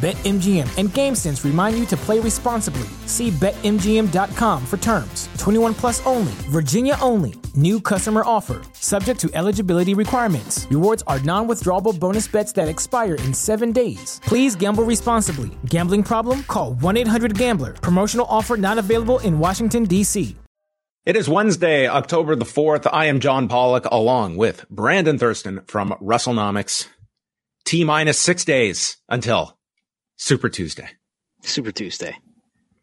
BetMGM and GameSense remind you to play responsibly. See BetMGM.com for terms. 21 plus only, Virginia only. New customer offer, subject to eligibility requirements. Rewards are non withdrawable bonus bets that expire in seven days. Please gamble responsibly. Gambling problem? Call 1 800 Gambler. Promotional offer not available in Washington, D.C. It is Wednesday, October the 4th. I am John Pollock along with Brandon Thurston from WrestleNomics. T minus six days until Super Tuesday. Super Tuesday.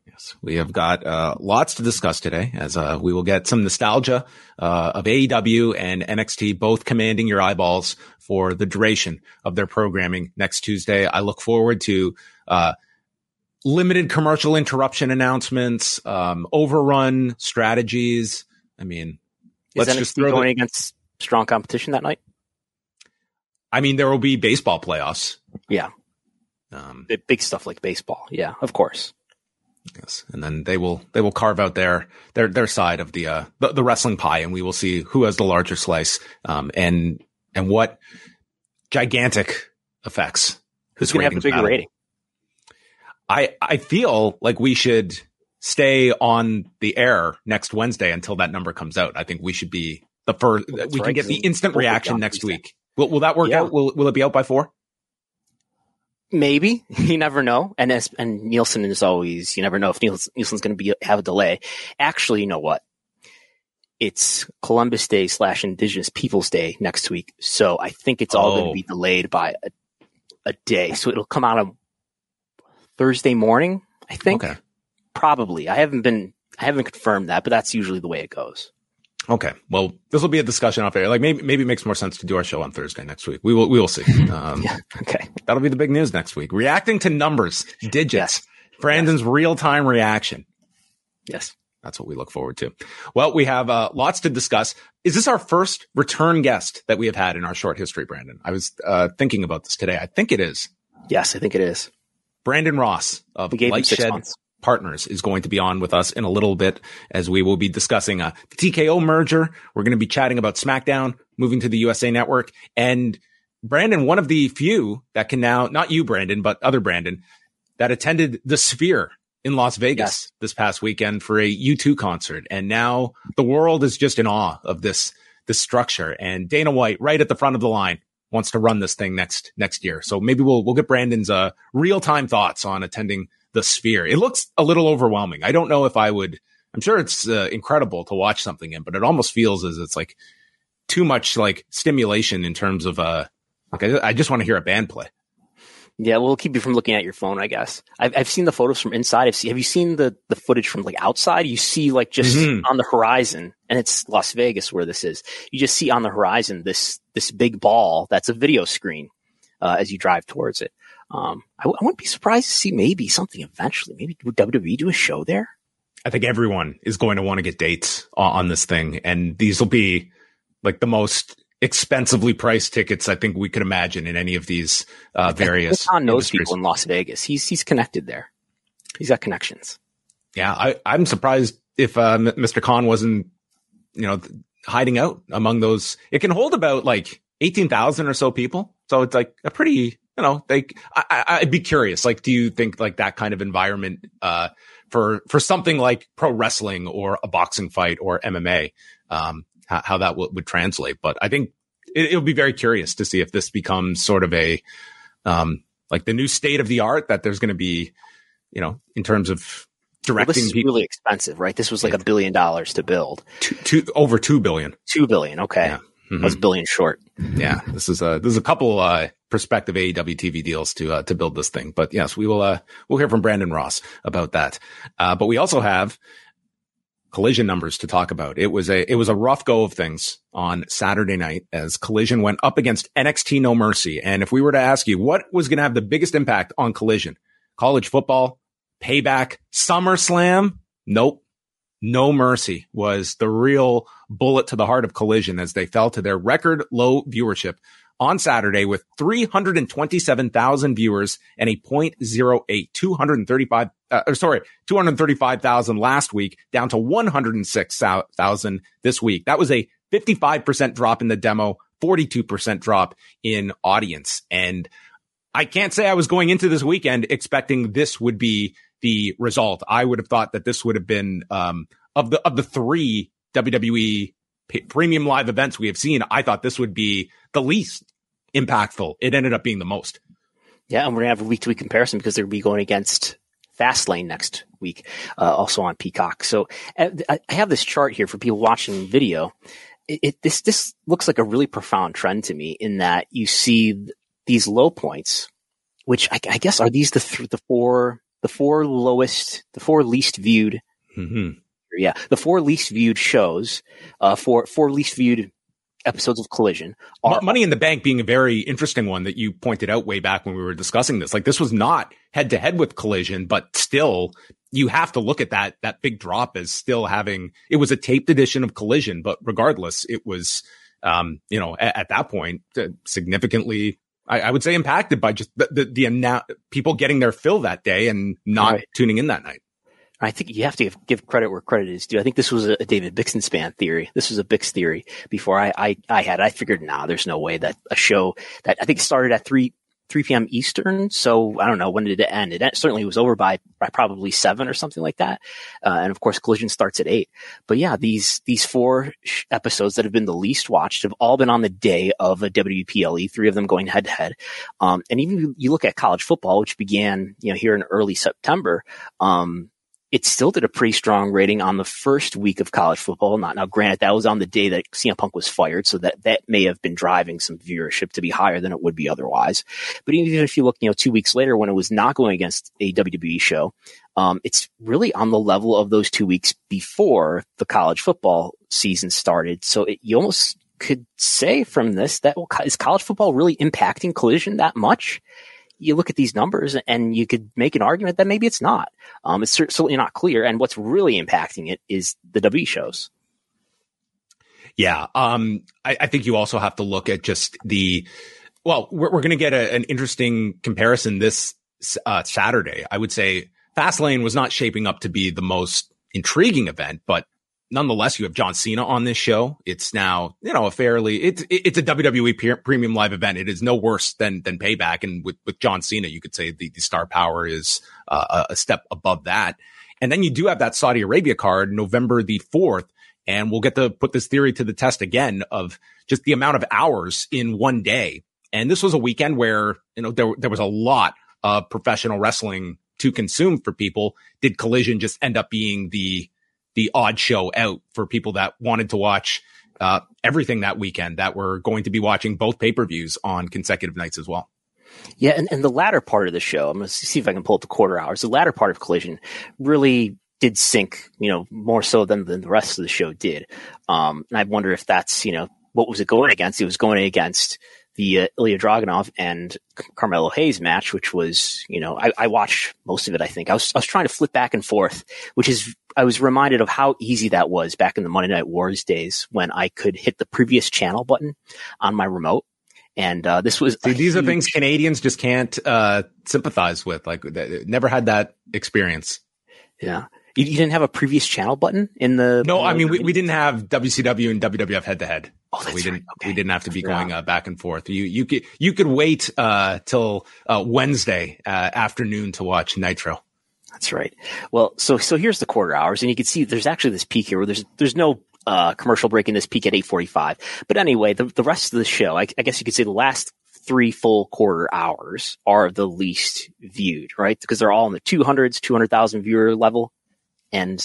Yes, we have got uh, lots to discuss today, as uh, we will get some nostalgia uh, of AEW and NXT both commanding your eyeballs for the duration of their programming next Tuesday. I look forward to uh, limited commercial interruption announcements, um, overrun strategies. I mean, Is let's NXT going the, against strong competition that night. I mean, there will be baseball playoffs. Yeah. Um, big stuff like baseball. Yeah, of course. Yes, and then they will they will carve out their their their side of the uh the, the wrestling pie, and we will see who has the larger slice, um and and what gigantic effects. Who's going to have a bigger rating? I I feel like we should stay on the air next Wednesday until that number comes out. I think we should be the first. That's we right. can get the instant reaction next week. Will will that work yeah. out? Will will it be out by four? Maybe you never know. And as, and Nielsen is always you never know if Nielsen, Nielsen's going to be have a delay. Actually, you know what? It's Columbus Day slash Indigenous Peoples Day next week, so I think it's all oh. going to be delayed by a, a day. So it'll come out on Thursday morning. I think. Okay. Probably. I haven't been. I haven't confirmed that, but that's usually the way it goes. Okay. Well, this will be a discussion off air. Like maybe maybe it makes more sense to do our show on Thursday next week. We will we will see. Um, yeah. Okay. That'll be the big news next week. Reacting to numbers, digits. Yes. Brandon's yes. real time reaction. Yes. That's what we look forward to. Well, we have uh, lots to discuss. Is this our first return guest that we have had in our short history, Brandon? I was uh, thinking about this today. I think it is. Yes, I think it is. Brandon Ross of Lightshed Partners is going to be on with us in a little bit as we will be discussing a TKO merger. We're going to be chatting about SmackDown moving to the USA Network. And Brandon, one of the few that can now, not you, Brandon, but other Brandon, that attended the Sphere in Las Vegas yes. this past weekend for a U2 concert. And now the world is just in awe of this, this structure. And Dana White, right at the front of the line, wants to run this thing next next year. So maybe we'll we'll get Brandon's uh, real time thoughts on attending the sphere. It looks a little overwhelming. I don't know if I would. I'm sure it's uh, incredible to watch something in, but it almost feels as it's like too much like stimulation in terms of uh like I, I just want to hear a band play. Yeah, we'll keep you from looking at your phone, I guess. I've, I've seen the photos from inside. I've seen, have you seen the, the footage from like outside? You see like just mm-hmm. on the horizon, and it's Las Vegas where this is. You just see on the horizon this this big ball that's a video screen uh, as you drive towards it. Um, I w- I wouldn't be surprised to see maybe something eventually. Maybe would WWE do a show there? I think everyone is going to want to get dates on this thing, and these will be like the most expensively priced tickets I think we could imagine in any of these uh, various. John knows people in Las Vegas. He's he's connected there. He's got connections. Yeah, I, I'm surprised if uh, Mr. Khan wasn't, you know, hiding out among those. It can hold about like eighteen thousand or so people, so it's like a pretty, you know, like I, would be curious. Like, do you think like that kind of environment uh, for for something like pro wrestling or a boxing fight or MMA, um, how, how that w- would translate? But I think it, will be very curious to see if this becomes sort of a um, like the new state of the art that there's going to be, you know, in terms of directing. Well, this is people. really expensive, right? This was like a billion dollars to build. Two, two, over two billion. Two billion. Okay, yeah. Mm-hmm. I was a billion short. Yeah, this is a there's a couple uh, prospective AEW TV deals to uh, to build this thing, but yes, we will uh, we'll hear from Brandon Ross about that. Uh, but we also have collision numbers to talk about. It was a it was a rough go of things on Saturday night as collision went up against NXT No Mercy. And if we were to ask you what was going to have the biggest impact on collision, college football, payback, SummerSlam, nope. No Mercy was the real bullet to the heart of collision as they fell to their record low viewership on Saturday with 327,000 viewers and a 0.08, 235, uh, sorry, 235,000 last week down to 106,000 this week. That was a 55% drop in the demo, 42% drop in audience. And I can't say I was going into this weekend expecting this would be the result. I would have thought that this would have been, um, of the, of the three WWE premium live events we have seen, I thought this would be the least impactful. It ended up being the most. Yeah, and we're gonna have a week to week comparison because they're be going against Fastlane next week, uh, also on Peacock. So uh, I have this chart here for people watching video. It, it, this this looks like a really profound trend to me in that you see these low points, which I, I guess are these the th- the four the four lowest the four least viewed mm-hmm yeah, the four least viewed shows, uh, for four least viewed episodes of Collision. Are, Money in the Bank being a very interesting one that you pointed out way back when we were discussing this. Like this was not head to head with Collision, but still you have to look at that that big drop as still having it was a taped edition of Collision, but regardless, it was um, you know at, at that point uh, significantly. I, I, would say impacted by just the the, the people getting their fill that day and not right. tuning in that night. I think you have to give, give, credit where credit is due. I think this was a, David Bixenspan theory. This was a Bix theory before I, I, I had. I figured, nah, there's no way that a show that I think started at three 3 p.m. Eastern. So I don't know when did it end. It certainly was over by, by probably seven or something like that. Uh, and of course, Collision starts at eight. But yeah, these these four sh- episodes that have been the least watched have all been on the day of a WPLE. Three of them going head to head. Um, and even you look at college football, which began you know here in early September. Um, it still did a pretty strong rating on the first week of college football. Not now, granted, that was on the day that CM Punk was fired, so that that may have been driving some viewership to be higher than it would be otherwise. But even if you look, you know, two weeks later when it was not going against a WWE show, um, it's really on the level of those two weeks before the college football season started. So it, you almost could say from this that well, is college football really impacting collision that much? You look at these numbers and you could make an argument that maybe it's not. Um, it's certainly not clear. And what's really impacting it is the W shows. Yeah. Um, I, I, think you also have to look at just the, well, we're, we're going to get a, an interesting comparison this uh, Saturday. I would say Fastlane was not shaping up to be the most intriguing event, but nonetheless, you have John Cena on this show. It's now, you know, a fairly, it's, it's a WWE premium live event. It is no worse than, than payback. And with, with John Cena, you could say the, the star power is uh, a step above that. And then you do have that Saudi Arabia card November the 4th. And we'll get to put this theory to the test again of just the amount of hours in one day. And this was a weekend where, you know, there, there was a lot of professional wrestling to consume for people. Did Collision just end up being the, the odd show out for people that wanted to watch uh, everything that weekend that were going to be watching both pay per views on consecutive nights as well. Yeah, and, and the latter part of the show, I'm going to see if I can pull up the quarter hours. The latter part of Collision really did sink, you know, more so than, than the rest of the show did. Um, and I wonder if that's, you know, what was it going against? It was going against the uh, Ilya Dragunov and Carmelo Hayes match, which was, you know, I, I, watched most of it. I think I was I was trying to flip back and forth, which is I was reminded of how easy that was back in the Monday Night Wars days when I could hit the previous channel button on my remote. And uh, this was See, these huge... are things Canadians just can't uh, sympathize with. Like, never had that experience. Yeah, You, you, didn't have a previous channel button in the. No, I mean we, we didn't have WCW and WWF head to head. Oh, that's we didn't. Right. Okay. We didn't have to be going uh, back and forth. You you could you could wait uh, till uh, Wednesday uh, afternoon to watch Nitro. That's right. Well, so so here's the quarter hours, and you can see there's actually this peak here where there's there's no uh, commercial break in this peak at 8:45. But anyway, the the rest of the show, I, I guess you could say the last three full quarter hours are the least viewed, right? Because they're all in the 200s, 200,000 viewer level. And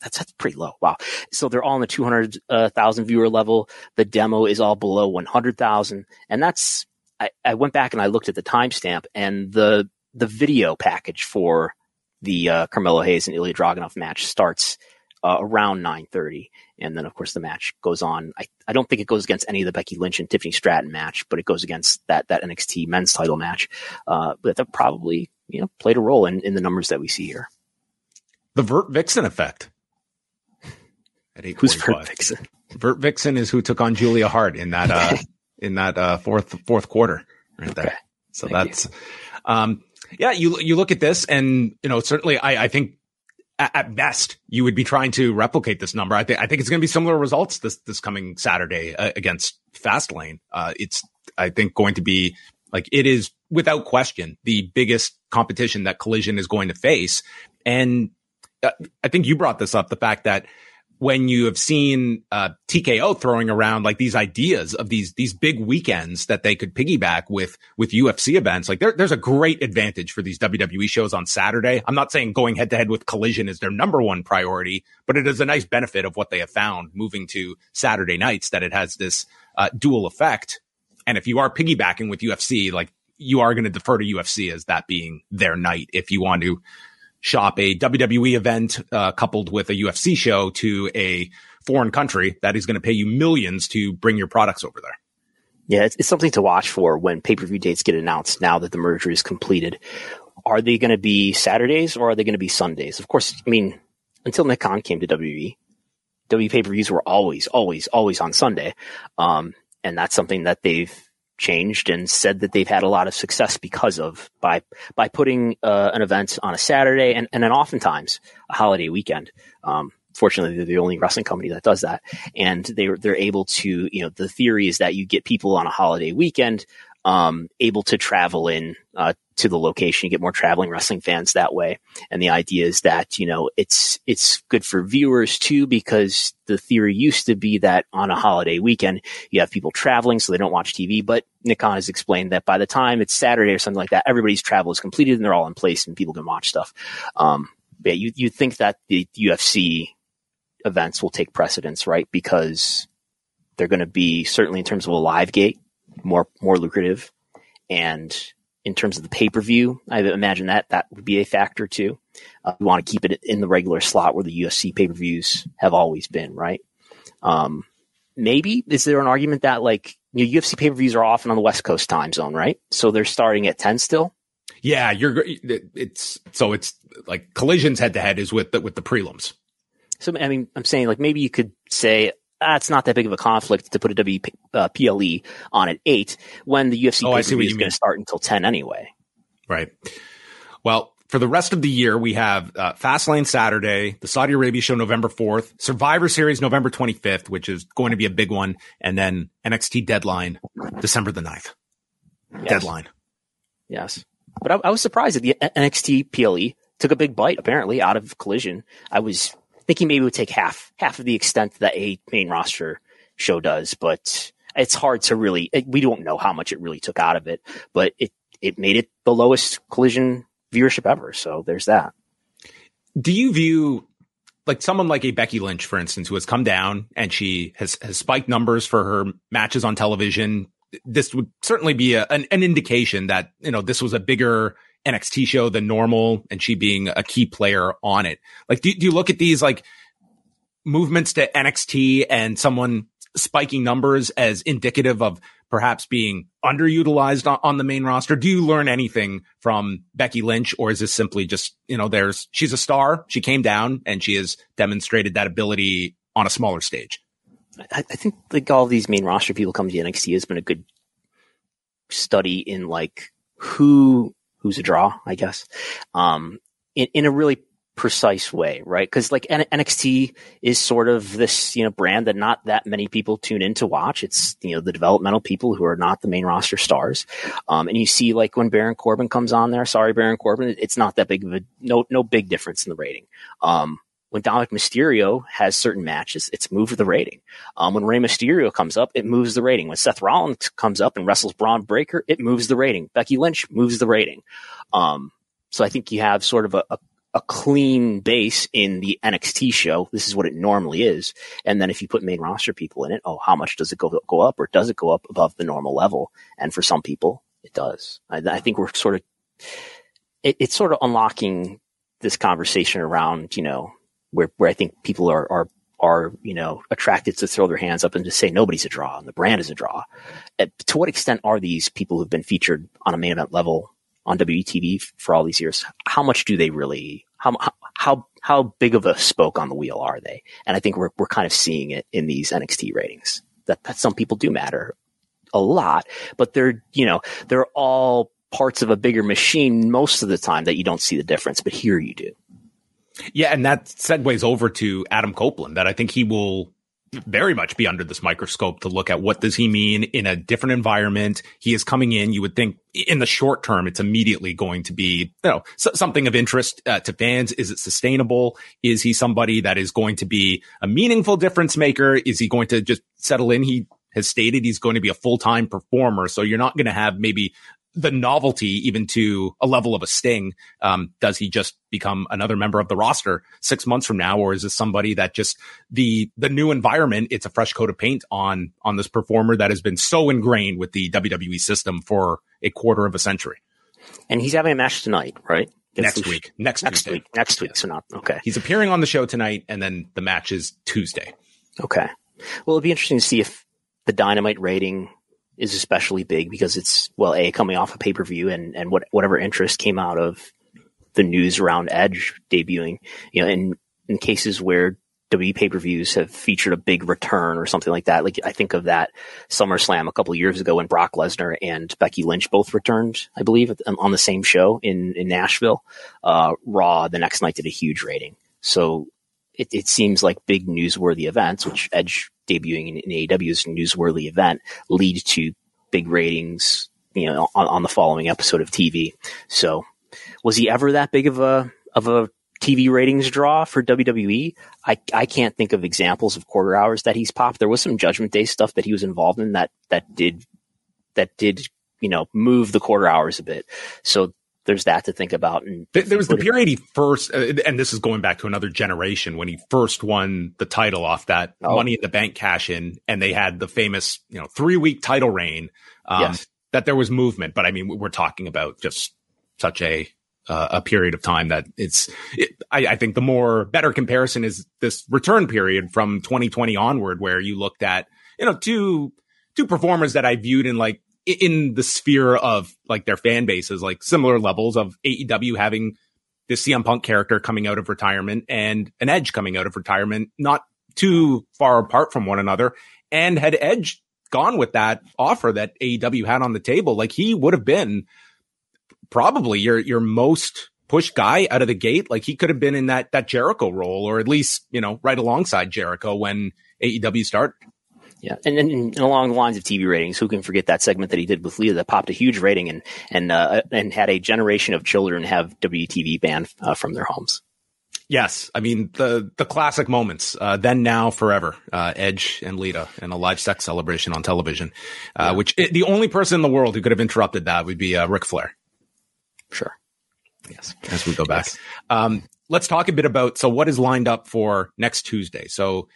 that's, that's pretty low. Wow. So they're all in the 200,000 uh, viewer level. The demo is all below 100,000. And that's, I, I went back and I looked at the timestamp and the, the video package for the uh, Carmelo Hayes and Ilya Dragunov match starts uh, around 9:30, and then of course the match goes on. I, I don't think it goes against any of the Becky Lynch and Tiffany Stratton match, but it goes against that that NXT men's title match. Uh, but that probably you know played a role in in the numbers that we see here. The Vert Vixen effect. At Who's Vert Vixen? Vert Vixen is who took on Julia Hart in that uh, in that uh, fourth fourth quarter right there. Okay. So Thank that's um, yeah. You you look at this, and you know certainly I I think at best, you would be trying to replicate this number. I think I think it's going to be similar results this this coming Saturday uh, against Fastlane. Uh, it's I think going to be like it is without question the biggest competition that Collision is going to face, and uh, I think you brought this up the fact that when you have seen uh, TKO throwing around like these ideas of these these big weekends that they could piggyback with with UFC events, like there, there's a great advantage for these WWE shows on Saturday. I'm not saying going head to head with Collision is their number one priority, but it is a nice benefit of what they have found moving to Saturday nights that it has this uh, dual effect. And if you are piggybacking with UFC, like you are going to defer to UFC as that being their night if you want to shop a WWE event uh, coupled with a UFC show to a foreign country that is going to pay you millions to bring your products over there. Yeah, it's, it's something to watch for when pay per view dates get announced now that the merger is completed. Are they going to be Saturdays or are they going to be Sundays? Of course, I mean, until Nick Khan came to WWE, WWE pay per views were always, always, always on Sunday. Um, and that's something that they've changed and said that they've had a lot of success because of by by putting uh, an event on a Saturday and, and then oftentimes a holiday weekend. Um, fortunately, they're the only wrestling company that does that, and they they're able to you know the theory is that you get people on a holiday weekend um, able to travel in uh, to the location. You get more traveling wrestling fans that way. And the idea is that you know it's it's good for viewers too because the theory used to be that on a holiday weekend you have people traveling so they don't watch TV. But Nick Khan has explained that by the time it's Saturday or something like that, everybody's travel is completed and they're all in place and people can watch stuff. Um, but you you think that the UFC events will take precedence, right? Because they're going to be certainly in terms of a live gate more more lucrative. And in terms of the pay per view, I imagine that that would be a factor too. Uh, we want to keep it in the regular slot where the UFC pay per views have always been, right? Um, maybe is there an argument that like you know, UFC pay per views are often on the West Coast time zone, right? So they're starting at ten still. Yeah, you're. It's so it's like collisions head to head is with the, with the prelims. So I mean, I'm saying like maybe you could say that's not that big of a conflict to put a WPLE uh, on at eight when the UFC oh, is going to start until 10 anyway. Right. Well, for the rest of the year, we have uh, Fastlane Saturday, the Saudi Arabia show November 4th, Survivor Series November 25th, which is going to be a big one, and then NXT Deadline December the 9th. Yes. Deadline. Yes. But I, I was surprised that the NXT PLE took a big bite, apparently, out of Collision. I was thinking maybe it would take half half of the extent that a main roster show does, but it's hard to really. We don't know how much it really took out of it, but it it made it the lowest collision viewership ever. So there's that. Do you view like someone like a Becky Lynch, for instance, who has come down and she has has spiked numbers for her matches on television? This would certainly be a, an, an indication that you know this was a bigger NXT show than normal and she being a key player on it. Like, do, do you look at these like movements to NXT and someone spiking numbers as indicative of perhaps being underutilized on, on, the main roster? Do you learn anything from Becky Lynch or is this simply just, you know, there's, she's a star. She came down and she has demonstrated that ability on a smaller stage. I, I think like all these main roster people coming to NXT has been a good study in like who who's a draw, I guess. Um, in, in a really precise way, right? Because like NXT is sort of this, you know, brand that not that many people tune in to watch. It's, you know, the developmental people who are not the main roster stars. Um, and you see like when Baron Corbin comes on there, sorry, Baron Corbin, it's not that big of a, no, no big difference in the rating. Um, when Dominik Mysterio has certain matches, it's moved the rating. Um, when Rey Mysterio comes up, it moves the rating. When Seth Rollins comes up and wrestles Bron Breakker, it moves the rating. Becky Lynch moves the rating. Um, so I think you have sort of a, a a clean base in the NXT show. This is what it normally is. And then if you put main roster people in it, oh, how much does it go, go up or does it go up above the normal level? And for some people, it does. I, I think we're sort of, it, it's sort of unlocking this conversation around, you know, where, where I think people are, are, are, you know, attracted to throw their hands up and to say nobody's a draw and the brand is a draw. At, to what extent are these people who've been featured on a main event level on WTV for all these years, how much do they really, how, how, how big of a spoke on the wheel are they? And I think we're, we're kind of seeing it in these NXT ratings that, that some people do matter a lot, but they're, you know, they're all parts of a bigger machine most of the time that you don't see the difference, but here you do. Yeah, and that segues over to Adam Copeland that I think he will very much be under this microscope to look at what does he mean in a different environment. He is coming in. You would think in the short term, it's immediately going to be, you know, something of interest uh, to fans. Is it sustainable? Is he somebody that is going to be a meaningful difference maker? Is he going to just settle in? He has stated he's going to be a full-time performer. So you're not going to have maybe the novelty even to a level of a sting. Um, does he just become another member of the roster six months from now, or is this somebody that just the the new environment? It's a fresh coat of paint on on this performer that has been so ingrained with the WWE system for a quarter of a century. And he's having a match tonight, right? next week. Next, next week. Next week. So not okay. He's appearing on the show tonight, and then the match is Tuesday. Okay. Well, it'd be interesting to see if the Dynamite rating is especially big because it's well, a coming off a pay per view and and what whatever interest came out of the news around Edge debuting. You know, in in cases where W pay per views have featured a big return or something like that. Like I think of that SummerSlam a couple years ago when Brock Lesnar and Becky Lynch both returned, I believe, on the same show in in Nashville. Uh, Raw the next night did a huge rating. So it, it seems like big newsworthy events, which Edge debuting in, in AEW's newsworthy event, lead to big ratings, you know, on, on the following episode of TV. So, was he ever that big of a of a TV ratings draw for WWE? I I can't think of examples of quarter hours that he's popped. There was some Judgment Day stuff that he was involved in that that did that did you know move the quarter hours a bit. So there's that to think about. And there was the period he first, uh, and this is going back to another generation when he first won the title off that oh. Money in the Bank cash in, and they had the famous, you know, three week title reign. Um, yes. That there was movement, but I mean, we're talking about just such a uh, a period of time that it's. It, I, I think the more better comparison is this return period from 2020 onward, where you looked at you know two two performers that I viewed in like in the sphere of like their fan bases, like similar levels of AEW having this CM Punk character coming out of retirement and an Edge coming out of retirement, not too far apart from one another. And had Edge gone with that offer that AEW had on the table, like he would have been probably your your most push guy out of the gate. Like he could have been in that that Jericho role, or at least you know right alongside Jericho when AEW started. Yeah, and, and, and, along the lines of TV ratings, who can forget that segment that he did with Lita that popped a huge rating and and uh, and had a generation of children have WTV banned uh, from their homes. Yes, I mean the the classic moments. Uh, then, now, forever. Uh, Edge and Lita and a live sex celebration on television, uh, yeah. which it, the only person in the world who could have interrupted that would be uh, Ric Flair. Sure. Yes. As we go back, yes. um, let's talk a bit about so what is lined up for next Tuesday. So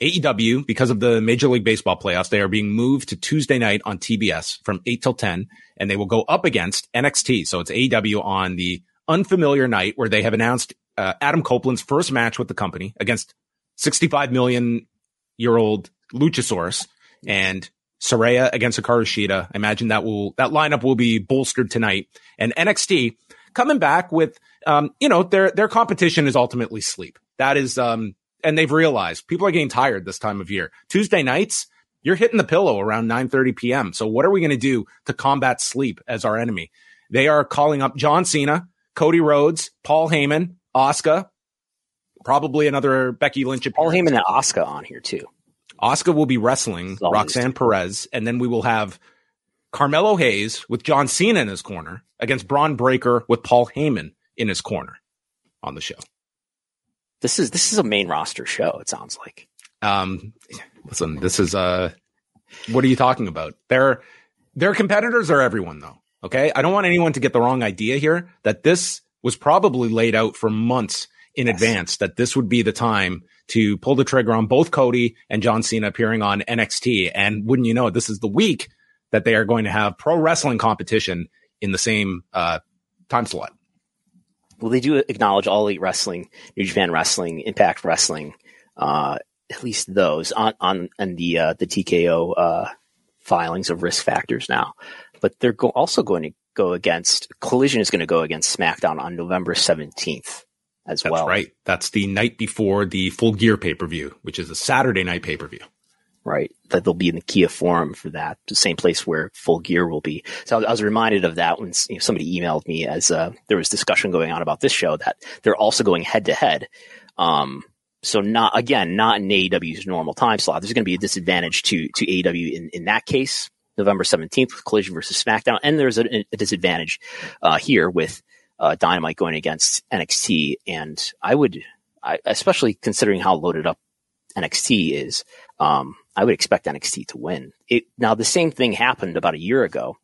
AEW, because of the Major League Baseball playoffs, they are being moved to Tuesday night on TBS from 8 till 10, and they will go up against NXT. So it's AEW on the unfamiliar night where they have announced uh, Adam Copeland's first match with the company against 65 million year old Luchasaurus and Saraya against Hikaru Shida. I imagine that will, that lineup will be bolstered tonight. And NXT coming back with, um, you know, their, their competition is ultimately sleep. That is, um, and they've realized people are getting tired this time of year. Tuesday nights, you're hitting the pillow around 9:30 p.m. So what are we going to do to combat sleep as our enemy? They are calling up John Cena, Cody Rhodes, Paul Heyman, Oscar, probably another Becky Lynch. Paul Heyman and Oscar on here too. Oscar will be wrestling Roxanne Perez, and then we will have Carmelo Hayes with John Cena in his corner against Bron Breakker with Paul Heyman in his corner on the show. This is this is a main roster show. It sounds like. Um, listen, this is uh, what are you talking about? Their their competitors are everyone though. Okay, I don't want anyone to get the wrong idea here that this was probably laid out for months in yes. advance that this would be the time to pull the trigger on both Cody and John Cena appearing on NXT. And wouldn't you know it, this is the week that they are going to have pro wrestling competition in the same uh, time slot. Well, they do acknowledge all elite wrestling, New Japan Wrestling, Impact Wrestling, uh, at least those on on, on the uh, the TKO uh, filings of risk factors now. But they're go- also going to go against Collision is going to go against SmackDown on November seventeenth as That's well. right. That's the night before the Full Gear pay per view, which is a Saturday night pay per view right? That they'll be in the Kia Forum for that, the same place where Full Gear will be. So I was reminded of that when you know, somebody emailed me as uh, there was discussion going on about this show that they're also going head to head. So not again, not in AEW's normal time slot. There's going to be a disadvantage to to AEW in in that case. November 17th with Collision versus SmackDown, and there's a, a disadvantage uh, here with uh, Dynamite going against NXT. And I would, I, especially considering how loaded up NXT is, um, I would expect NXT to win. It, now, the same thing happened about a year ago,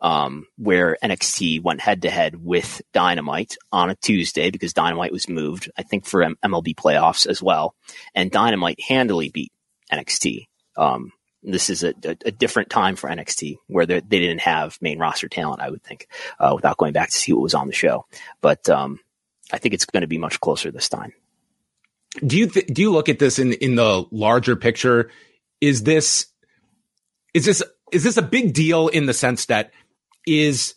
um, where NXT went head to head with Dynamite on a Tuesday because Dynamite was moved, I think, for M- MLB playoffs as well. And Dynamite handily beat NXT. Um, this is a, a, a, different time for NXT where they didn't have main roster talent, I would think, uh, without going back to see what was on the show. But um, I think it's going to be much closer this time. Do you th- do you look at this in in the larger picture? Is this is this is this a big deal in the sense that is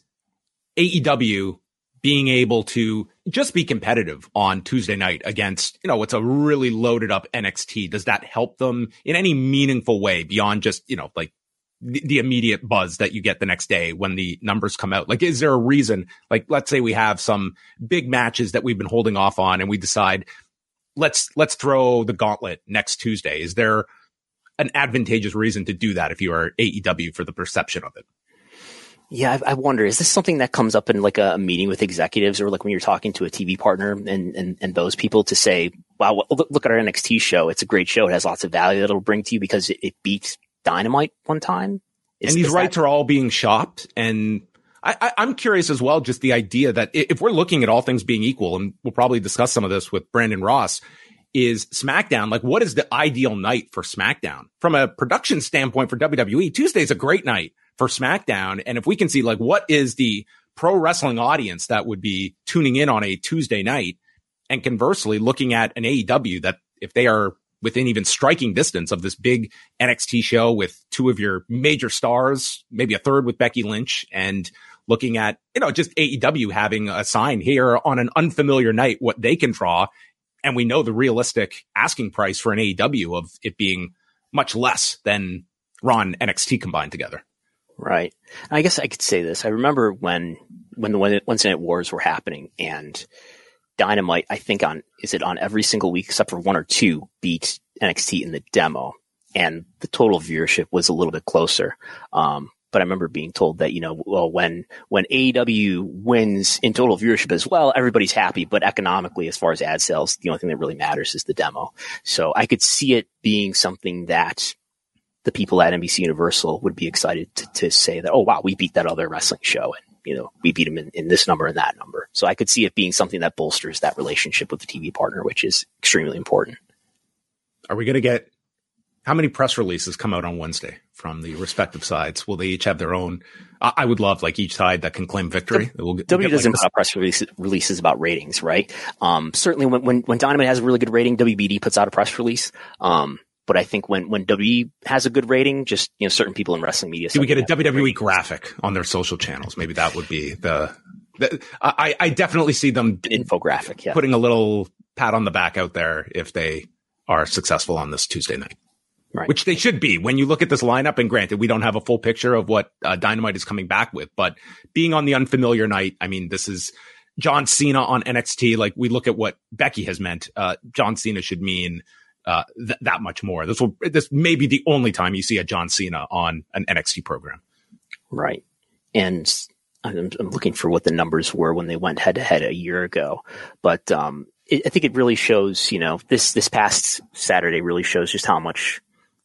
AEW being able to just be competitive on Tuesday night against, you know, what's a really loaded up NXT? Does that help them in any meaningful way beyond just, you know, like the, the, immediate buzz that you get the next day when the numbers come out? Like, is there a reason? Like, let's say we have some big matches that we've been holding off on and we decide, let's, let's throw the gauntlet next Tuesday. Is there an advantageous reason to do that if you are AEW for the perception of it? Yeah, I, I, wonder, is this something that comes up in like a, meeting with executives or like when you're talking to a TV partner and, and, and those people to say, wow, look, look at our NXT show. It's a great show. It has lots of value that it'll bring to you because it, it beat Dynamite one time. Is, and these rights that- are all being shopped. And I, am curious as well, just the idea that if we're looking at all things being equal, and we'll probably discuss some of this with Brandon Ross, is SmackDown. Like, what is the ideal night for SmackDown? From a production standpoint for WWE, Tuesday's a great night for SmackDown. And if we can see like what is the pro wrestling audience that would be tuning in on a Tuesday night and conversely looking at an AEW that if they are within even striking distance of this big NXT show with two of your major stars, maybe a third with Becky Lynch and looking at, you know, just AEW having a sign here on an unfamiliar night, what they can draw. And we know the realistic asking price for an AEW of it being much less than Raw and NXT combined together. Right. I guess I could say this. I remember when when the Wednesday Night Wars were happening and Dynamite, I think on is it on every single week except for one or two beat NXT in the demo, and the total viewership was a little bit closer. Um, but I remember being told that you know, well, when when AEW wins in total viewership as well, everybody's happy. But economically, as far as ad sales, the only thing that really matters is the demo. So I could see it being something that the people at NBC Universal would be excited to, to say that, oh, wow, we beat that other wrestling show. And, you know, we beat them in, in this number and that number. So I could see it being something that bolsters that relationship with the TV partner, which is extremely important. Are we going to get how many press releases come out on Wednesday from the respective sides? Will they each have their own? I would love like each side that can claim victory. We'll, we'll w doesn't like put out press releases, releases about ratings, right? Um, certainly when, when, when Dynamite has a really good rating, WBD puts out a press release. Um, but I think when when WWE has a good rating, just you know certain people in wrestling media. Do we get a WWE graphic on their social channels? Maybe that would be the. the I I definitely see them infographic, yeah. putting a little pat on the back out there if they are successful on this Tuesday night. Right. Which they should be when you look at this lineup. And granted, we don't have a full picture of what uh, Dynamite is coming back with, but being on the unfamiliar night, I mean, this is John Cena on NXT, like we look at what Becky has meant, uh, John Cena should mean uh, th- that much more. This will this may be the only time you see a John Cena on an NXT program. Right, and I'm, I'm looking for what the numbers were when they went head to head a year ago, but um, it, I think it really shows. You know, this this past Saturday really shows just how much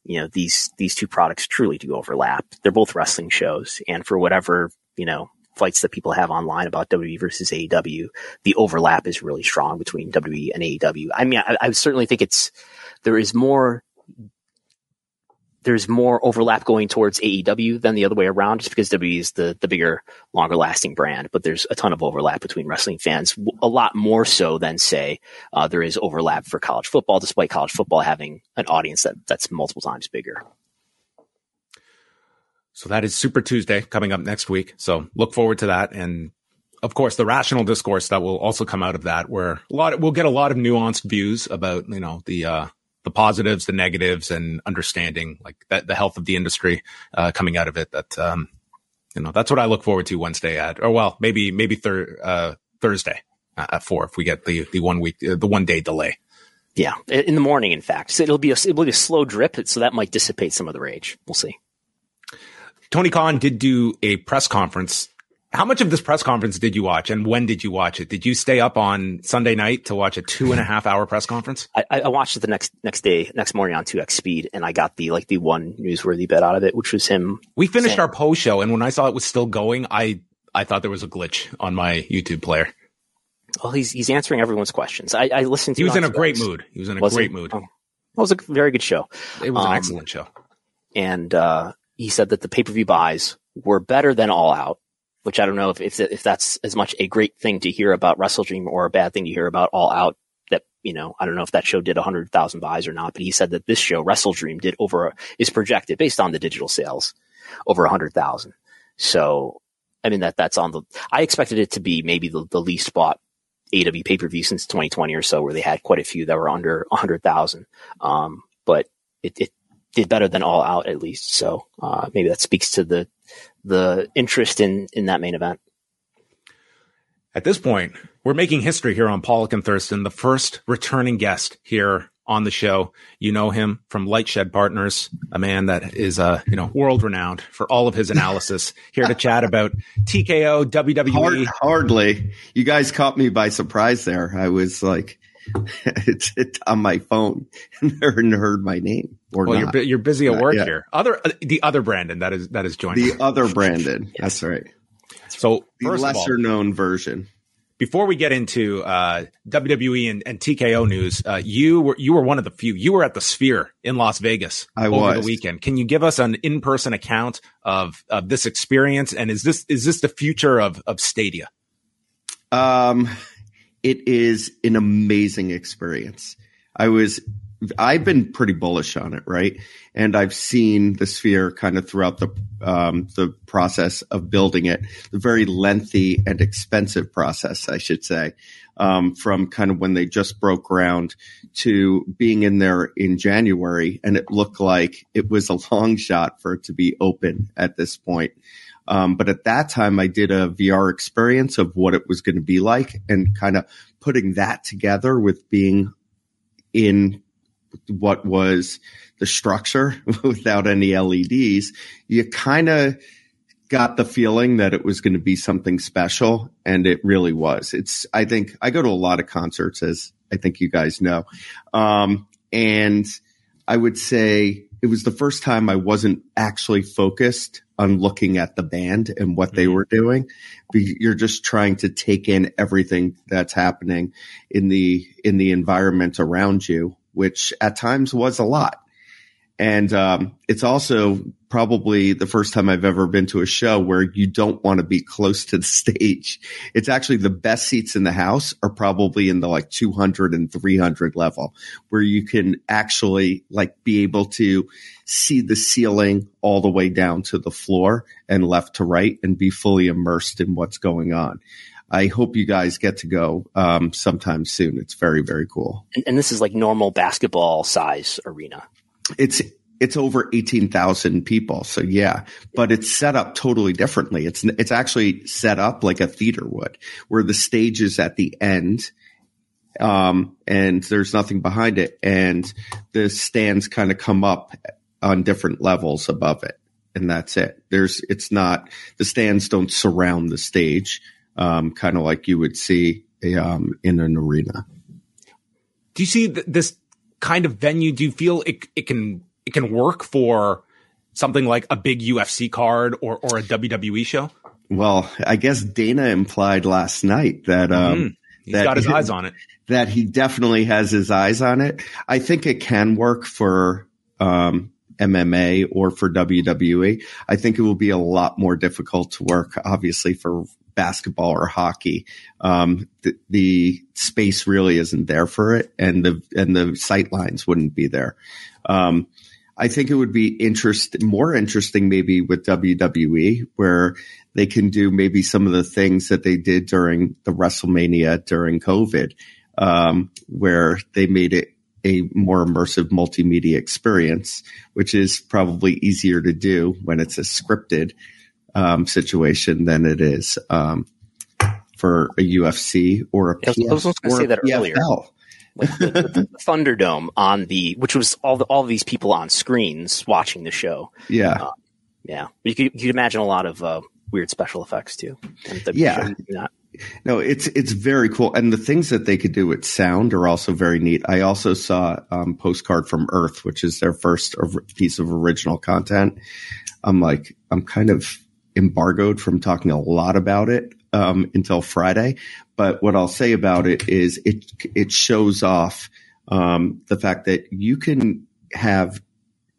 you know these these two products truly do overlap. They're both wrestling shows, and for whatever you know fights that people have online about WWE versus AEW, the overlap is really strong between WWE and AEW. I mean, I, I certainly think it's there is more there's more overlap going towards AEW than the other way around, just because WWE is the the bigger, longer lasting brand. But there's a ton of overlap between wrestling fans, a lot more so than say uh, there is overlap for college football, despite college football having an audience that that's multiple times bigger. So that is Super Tuesday coming up next week. So look forward to that. And of course, the rational discourse that will also come out of that, where a lot, we'll get a lot of nuanced views about, you know, the, uh, the positives, the negatives, and understanding like that, the health of the industry, uh, coming out of it. That, um, you know, that's what I look forward to Wednesday at, or well, maybe, maybe thir- uh, Thursday at four if we get the, the one week, uh, the one day delay. Yeah. In the morning, in fact. So it'll be a, it'll be a slow drip. So that might dissipate some of the rage. We'll see. Tony Khan did do a press conference. How much of this press conference did you watch and when did you watch it? Did you stay up on Sunday night to watch a two and a half hour press conference? I, I watched it the next, next day, next morning on 2x speed and I got the, like the one newsworthy bit out of it, which was him. We finished saying, our post show and when I saw it was still going, I, I thought there was a glitch on my YouTube player. Well, he's, he's answering everyone's questions. I, I listened to He was in a great mood. He was in a was great he? mood. Oh, it was a very good show. It was um, an excellent show. And, uh, he said that the pay per view buys were better than All Out, which I don't know if, if, if that's as much a great thing to hear about WrestleDream or a bad thing to hear about All Out. That you know, I don't know if that show did hundred thousand buys or not, but he said that this show WrestleDream did over is projected based on the digital sales over hundred thousand. So I mean that that's on the. I expected it to be maybe the, the least bought AW pay per view since 2020 or so, where they had quite a few that were under a hundred thousand. Um, but it, it did better than All Out at least. So uh, maybe that speaks to the the interest in in that main event. At this point, we're making history here on Pollock and Thurston, the first returning guest here on the show. You know him from Lightshed Partners, a man that is uh, you know world renowned for all of his analysis. here to chat about TKO, WWE. Hard, hardly, you guys caught me by surprise there. I was like, it's, it's on my phone and heard my name. Or well, not. You're, you're busy at work yeah. here. Other uh, the other Brandon that is that is joining. The other Brandon. That's right. So the lesser all, known version. Before we get into uh, WWE and, and, TKO news, uh, you were you were one of the few. You were at the Sphere in Las Vegas I over was. the weekend. Can you give us an in person account of of this experience? And is this is this the future of of Stadia? Um, it is an amazing experience. I was, I've been pretty bullish on it, right? And I've seen the sphere kind of throughout the, um, the process of building it, the very lengthy and expensive process, I should say, um, from kind of when they just broke ground to being in there in January. And it looked like it was a long shot for it to be open at this point. Um, but at that time, I did a VR experience of what it was going to be like and kind of putting that together with being in what was the structure without any LEDs. You kind of got the feeling that it was going to be something special and it really was. It's, I think I go to a lot of concerts as I think you guys know. Um, and I would say it was the first time I wasn't actually focused on looking at the band and what they mm-hmm. were doing. You're just trying to take in everything that's happening in the, in the environment around you, which at times was a lot. And um, it's also probably the first time I've ever been to a show where you don't want to be close to the stage. It's actually the best seats in the house are probably in the like 200 and 300 level where you can actually like be able to see the ceiling all the way down to the floor and left to right and be fully immersed in what's going on. I hope you guys get to go um, sometime soon. It's very, very cool. And, and this is like normal basketball size arena it's it's over 18,000 people. So yeah, but it's set up totally differently. It's, it's actually set up like a theater would where the stage is at the end. Um, and there's nothing behind it. And the stands kind of come up on different levels above it. And that's it. There's, it's not, the stands don't surround the stage, um, kind of like you would see, um, in an arena. Do you see th- this kind of venue? Do you feel it, it can it can work for something like a big UFC card or or a WWE show? Well, I guess Dana implied last night that um mm-hmm. he's that got his eyes on it. That he definitely has his eyes on it. I think it can work for um MMA or for WWE. I think it will be a lot more difficult to work, obviously, for basketball or hockey. Um, the, space really isn't there for it, and the and the sight lines wouldn't be there. Um, I think it would be interest more interesting maybe with WWE where they can do maybe some of the things that they did during the WrestleMania during COVID, um, where they made it a more immersive multimedia experience, which is probably easier to do when it's a scripted um, situation than it is um, for a UFC or a I was, was going to say that earlier. Like the, the, Thunderdome on the, which was all the, all these people on screens watching the show. Yeah, uh, yeah. You could, you could imagine a lot of uh, weird special effects too. yeah. No, it's it's very cool, and the things that they could do with sound are also very neat. I also saw um, postcard from Earth, which is their first piece of original content. I'm like, I'm kind of embargoed from talking a lot about it um, until Friday. But what I'll say about it is it it shows off um, the fact that you can have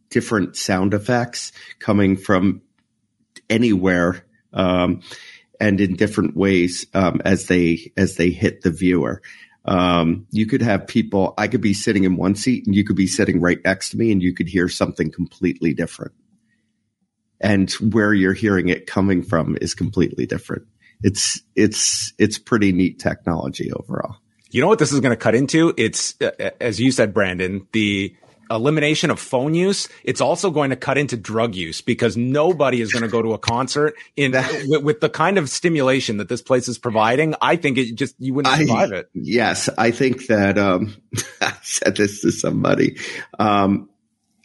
different sound effects coming from anywhere um, and in different ways um, as they as they hit the viewer. Um, you could have people. I could be sitting in one seat, and you could be sitting right next to me, and you could hear something completely different and where you're hearing it coming from is completely different. It's it's it's pretty neat technology overall. You know what this is going to cut into? It's uh, as you said, Brandon, the elimination of phone use. It's also going to cut into drug use because nobody is going to go to a concert in with, with, the kind of stimulation that this place is providing. I think it just you wouldn't survive I, it. Yes, I think that um, I said this to somebody. Um,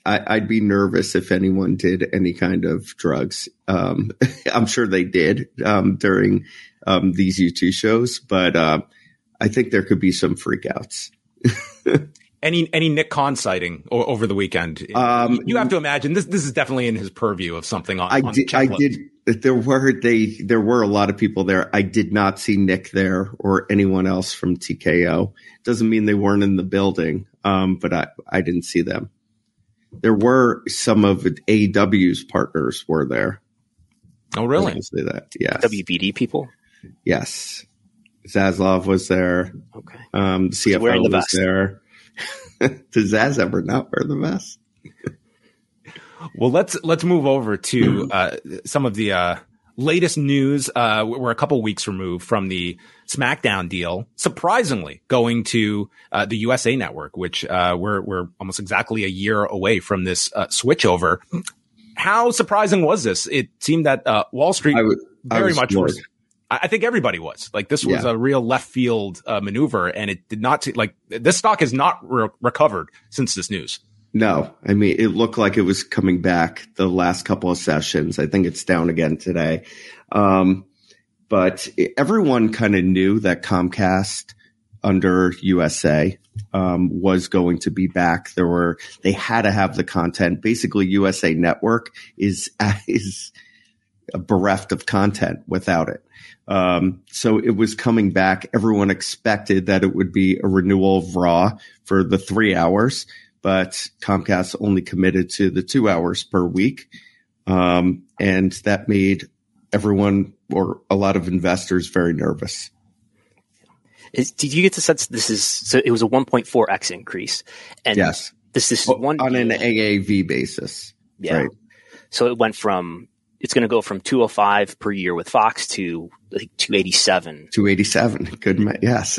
I, would be nervous if anyone did any kind of drugs. Um, I'm sure they did um, during um, these U2 shows, but uh, I think there could be some freakouts. any any Nick Khan sighting o- over the weekend? Um, you have to imagine this. This is definitely in his purview of something on. I on did. I did. There were they. There were a lot of people there. I did not see Nick there or anyone else from TKO. Doesn't mean they weren't in the building, um, but I I didn't see them there were some of AEW's partners were there. Oh, really? Say that. Yes. WBD people. Yes. Zaslav was there. Okay. Um, the CFO the was vest. there. Does Zaz ever not wear the vest? well, let's let's move over to uh, some of the uh, latest news. Uh, we're a couple weeks removed from the SmackDown deal, surprisingly going to uh, the USA Network, which uh, we're we're almost exactly a year away from this uh, switchover. How surprising was this? It seemed that uh, Wall Street very much was. I think everybody was like this was yeah. a real left field uh, maneuver, and it did not like this stock has not re- recovered since this news. No, I mean, it looked like it was coming back the last couple of sessions. I think it's down again today. Um, but everyone kind of knew that Comcast under USA um, was going to be back. There were they had to have the content. Basically, USA Network is is bereft of content without it. Um, so it was coming back. Everyone expected that it would be a renewal of Raw for the three hours but Comcast only committed to the two hours per week. Um, and that made everyone or a lot of investors very nervous. Is, did you get the sense this is so it was a 1.4x increase and yes this is well, one on an AAV basis yeah right. so it went from it's going to go from 205 per year with Fox to like 287. 287. Good. yes.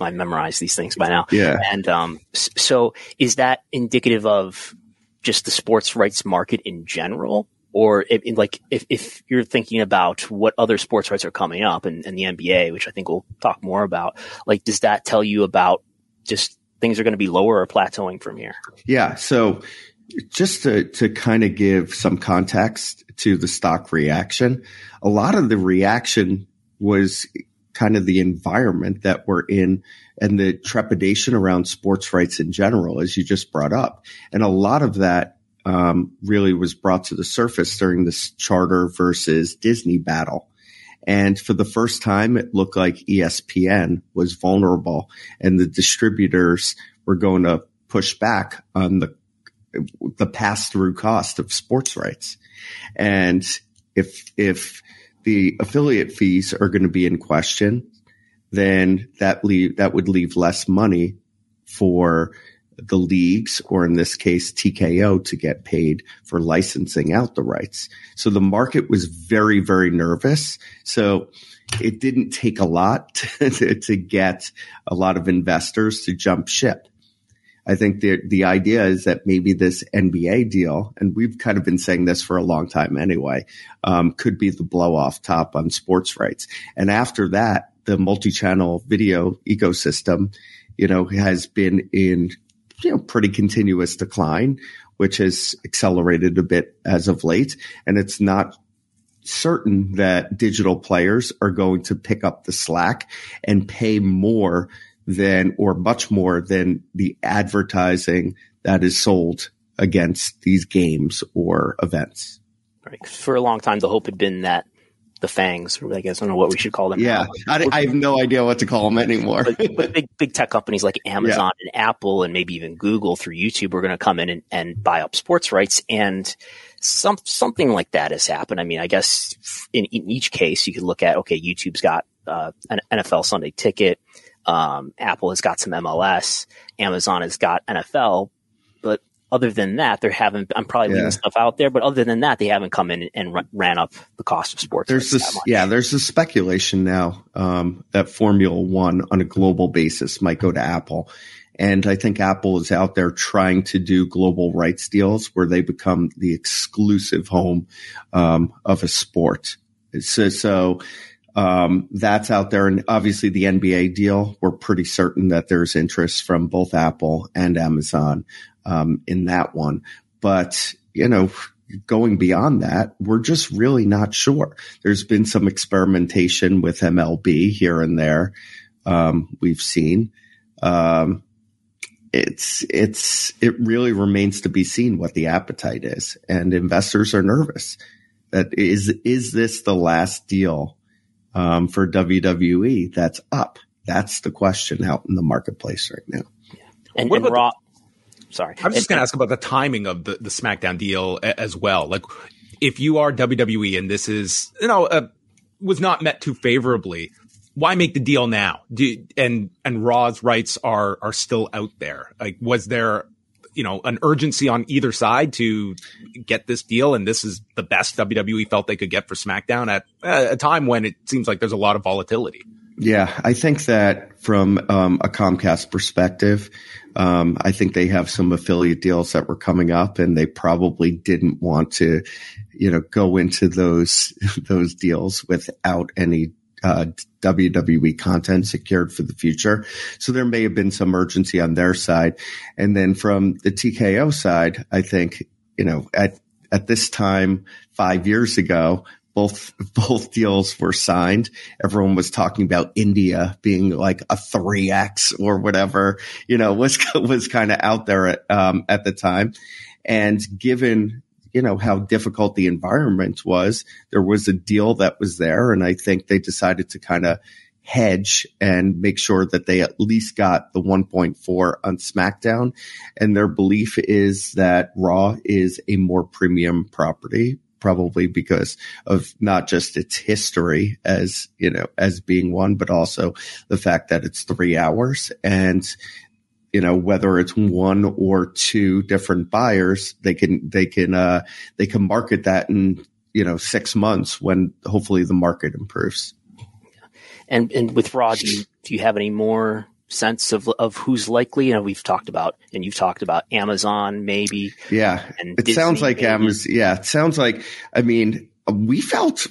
I memorized these things by now. Yeah. And, um, so is that indicative of just the sports rights market in general? Or if, like if, if you're thinking about what other sports rights are coming up and, and the NBA, which I think we'll talk more about, like does that tell you about just things are going to be lower or plateauing from here? Yeah. So just to, to kind of give some context to the stock reaction, a lot of the reaction was kind of the environment that we're in and the trepidation around sports rights in general, as you just brought up. And a lot of that um, really was brought to the surface during this Charter versus Disney battle. And for the first time, it looked like ESPN was vulnerable and the distributors were going to push back on the, the pass through cost of sports rights. And if, if the affiliate fees are going to be in question, then that leave, that would leave less money for the leagues, or in this case, TKO to get paid for licensing out the rights. So the market was very, very nervous. So it didn't take a lot to, to get a lot of investors to jump ship. I think the the idea is that maybe this NBA deal, and we've kind of been saying this for a long time anyway, um, could be the blow off top on sports rights. And after that, the multi channel video ecosystem, you know, has been in you know pretty continuous decline, which has accelerated a bit as of late, and it's not certain that digital players are going to pick up the slack and pay more than or much more than the advertising that is sold against these games or events. Right. For a long time, the hope had been that the fangs, I guess I don't know what we should call them. Yeah, I, I, have no idea what to call them anymore. but, but, big big tech companies like Amazon yeah. and Apple and maybe even Google through YouTube are going to come in and, and buy up sports rights and some something like that has happened. I mean, I guess in, in each case you could look at okay, YouTube's got uh, an NFL Sunday Ticket. Um, Apple has got some MLS. Amazon has got NFL. But other than that, there haven't. I'm probably leaving stuff out there, but other than that, they haven't come in and ran up the cost of sports. There's this, yeah. There's this speculation now um, that Formula One on a global basis might go to Apple, and I think Apple is out there trying to do global rights deals where they become the exclusive home um, of a sport. So, so um, that's out there. And obviously the NBA deal, we're pretty certain that there's interest from both Apple and Amazon, um, in that one. But, you know, going beyond that, we're just really not sure. There's been some experimentation with MLB here and there. Um, we've seen, um, it's, it's, it really remains to be seen what the appetite is and investors are nervous that is, is this the last deal um, for WWE that's up? That's the question out in the marketplace right now. Yeah. And, and Raw. The, sorry, I was just going to ask about the timing of the the SmackDown deal as well. Like, if you are WWE and this is you know uh, was not met too favorably, why make the deal now? Do, and and Raw's rights are are still out there. Like, was there you know an urgency on either side to get this deal, and this is the best WWE felt they could get for SmackDown at a time when it seems like there's a lot of volatility. Yeah, I think that from um, a Comcast perspective, um, I think they have some affiliate deals that were coming up, and they probably didn't want to, you know, go into those those deals without any uh, WWE content secured for the future. So there may have been some urgency on their side. And then from the TKO side, I think, you know, at, at this time, five years ago, both, both deals were signed. Everyone was talking about India being like a 3X or whatever, you know, was, was kind of out there at, um, at the time. And given you know, how difficult the environment was. There was a deal that was there. And I think they decided to kind of hedge and make sure that they at least got the 1.4 on SmackDown. And their belief is that Raw is a more premium property, probably because of not just its history as, you know, as being one, but also the fact that it's three hours and you know whether it's one or two different buyers they can they can uh they can market that in you know six months when hopefully the market improves and and with raw do you, do you have any more sense of of who's likely? You know, we've talked about and you've talked about Amazon, maybe. Yeah, it Disney, sounds like maybe. Amazon. Yeah, it sounds like. I mean, we felt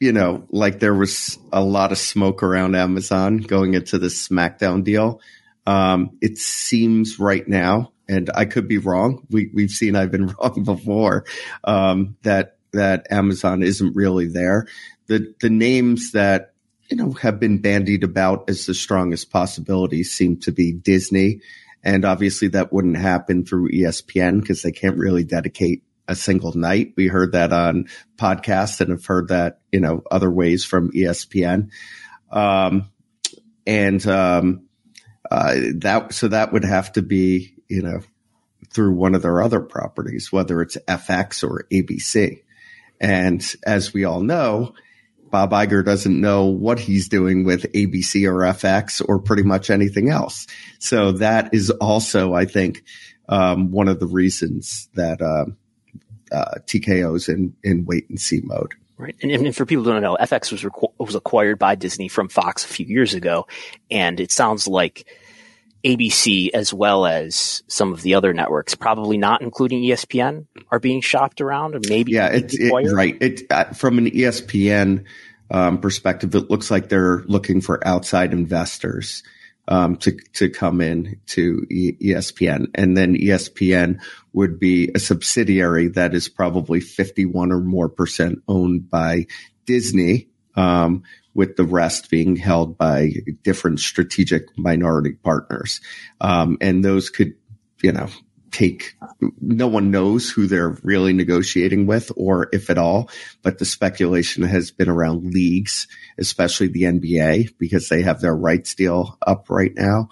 you know, like there was a lot of smoke around Amazon going into the SmackDown deal. Um, it seems right now, and I could be wrong. We, we've seen I've been wrong before, um, that, that Amazon isn't really there. The, the names that, you know, have been bandied about as the strongest possibilities seem to be Disney. And obviously that wouldn't happen through ESPN because they can't really dedicate a single night. We heard that on podcasts and have heard that, you know, other ways from ESPN. Um, and, um, uh, that, so that would have to be, you know, through one of their other properties, whether it's FX or ABC. And as we all know, Bob Iger doesn't know what he's doing with ABC or FX or pretty much anything else. So that is also, I think, um, one of the reasons that, uh, uh, TKO's in in wait and see mode. Right, and, and for people who don't know, FX was requ- was acquired by Disney from Fox a few years ago, and it sounds like ABC as well as some of the other networks, probably not including ESPN, are being shopped around, or maybe yeah, it's it, right. It uh, from an ESPN um, perspective, it looks like they're looking for outside investors um, to to come in to ESPN, and then ESPN would be a subsidiary that is probably fifty one or more percent owned by Disney, um, with the rest being held by different strategic minority partners, um, and those could, you know, take no one knows who they're really negotiating with or if at all but the speculation has been around leagues especially the nba because they have their rights deal up right now.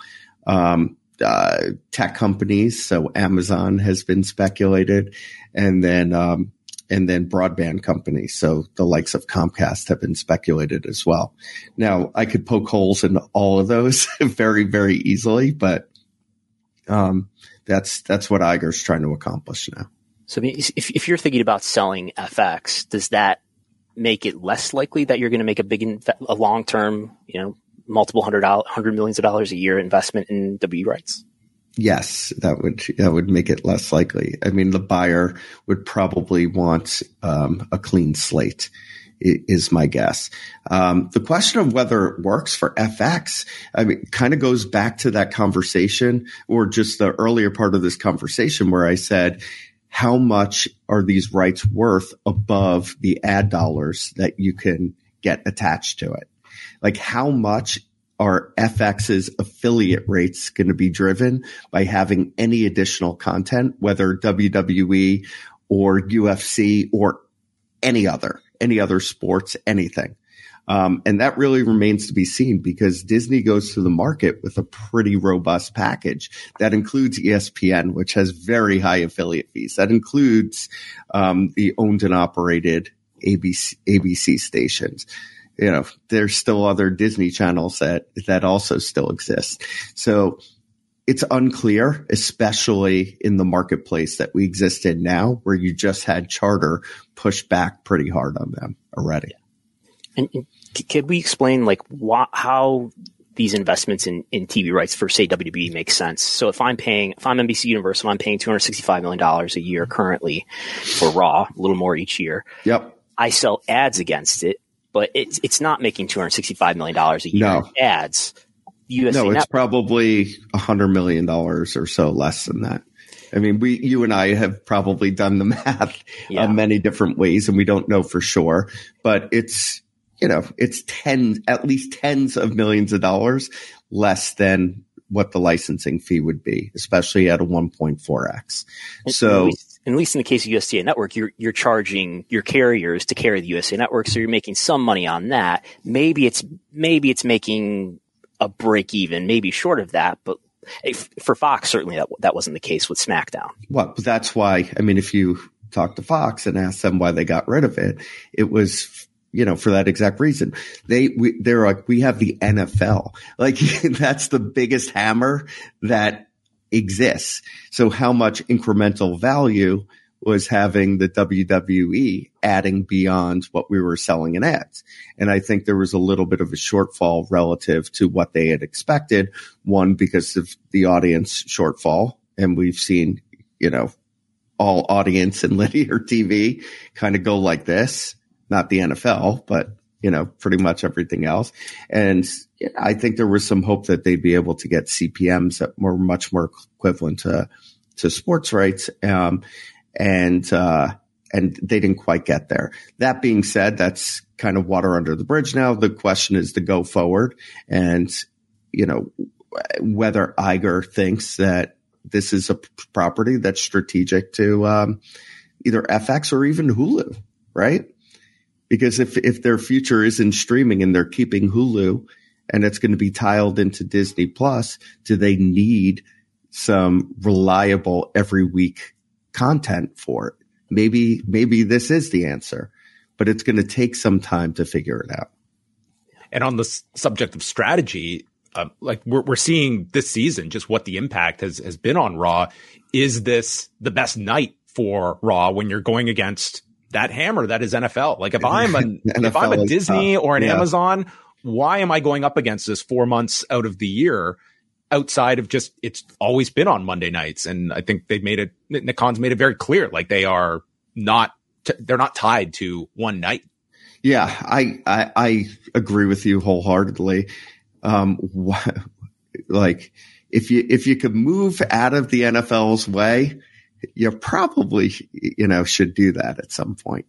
Um, uh, tech companies so amazon has been speculated. And then um, and then broadband companies. So the likes of Comcast have been speculated as well. Now I could poke holes in all of those very, very easily, but um, that's that's what Iger's trying to accomplish now. So if if you're thinking about selling FX, does that make it less likely that you're going to make a big a long term, you know, multiple hundred hundred millions of dollars a year investment in W rights? Yes, that would that would make it less likely. I mean, the buyer would probably want um, a clean slate is my guess. Um, the question of whether it works for FX, I mean, kind of goes back to that conversation or just the earlier part of this conversation where I said, how much are these rights worth above the ad dollars that you can get attached to it? Like how much are FX's affiliate rates going to be driven by having any additional content, whether WWE or UFC or any other? any other sports, anything. Um, and that really remains to be seen because Disney goes to the market with a pretty robust package that includes ESPN, which has very high affiliate fees. That includes um, the owned and operated ABC, ABC stations. You know, there's still other Disney channels that that also still exist. So it's unclear, especially in the marketplace that we exist in now, where you just had Charter push back pretty hard on them already. And, and can we explain like wh- how these investments in, in TV rights for say WB make sense? So if I'm paying, if I'm NBC Universal, I'm paying $265 million a year currently for Raw, a little more each year. Yep. I sell ads against it, but it's, it's not making $265 million a year no. ads USA. No, it's Network. probably a hundred million dollars or so less than that. I mean, we, you and I have probably done the math uh, yeah. many different ways and we don't know for sure, but it's, you know, it's ten, at least tens of millions of dollars less than what the licensing fee would be, especially at a 1.4x. So, at least in the case of USA Network, you're you're charging your carriers to carry the USA Network, so you're making some money on that. Maybe it's maybe it's making a break even, maybe short of that, but for Fox, certainly that, that wasn't the case with SmackDown. Well, that's why, I mean, if you talk to Fox and ask them why they got rid of it, it was, you know, for that exact reason. They, we, they're like, we have the NFL. Like that's the biggest hammer that exists. So how much incremental value was having the WWE adding beyond what we were selling in ads. And I think there was a little bit of a shortfall relative to what they had expected. One, because of the audience shortfall. And we've seen, you know, all audience and linear TV kind of go like this, not the NFL, but you know, pretty much everything else. And I think there was some hope that they'd be able to get CPMs that were much more equivalent to, to sports rights. Um, and, uh, and they didn't quite get there. That being said, that's kind of water under the bridge now. The question is to go forward and, you know, whether Iger thinks that this is a property that's strategic to, um, either FX or even Hulu, right? Because if, if their future is in streaming and they're keeping Hulu and it's going to be tiled into Disney Plus, do they need some reliable every week content for it? Maybe, maybe this is the answer, but it's going to take some time to figure it out. And on the subject of strategy, uh, like we're, we're seeing this season, just what the impact has, has been on Raw. Is this the best night for Raw when you're going against that hammer that is NFL. Like if I'm a if I'm a Disney or an yeah. Amazon, why am I going up against this four months out of the year? Outside of just, it's always been on Monday nights, and I think they've made it. Nick Khan's made it very clear, like they are not, t- they're not tied to one night. Yeah, I I, I agree with you wholeheartedly. Um, wh- like if you if you could move out of the NFL's way, you probably, you know, should do that at some point.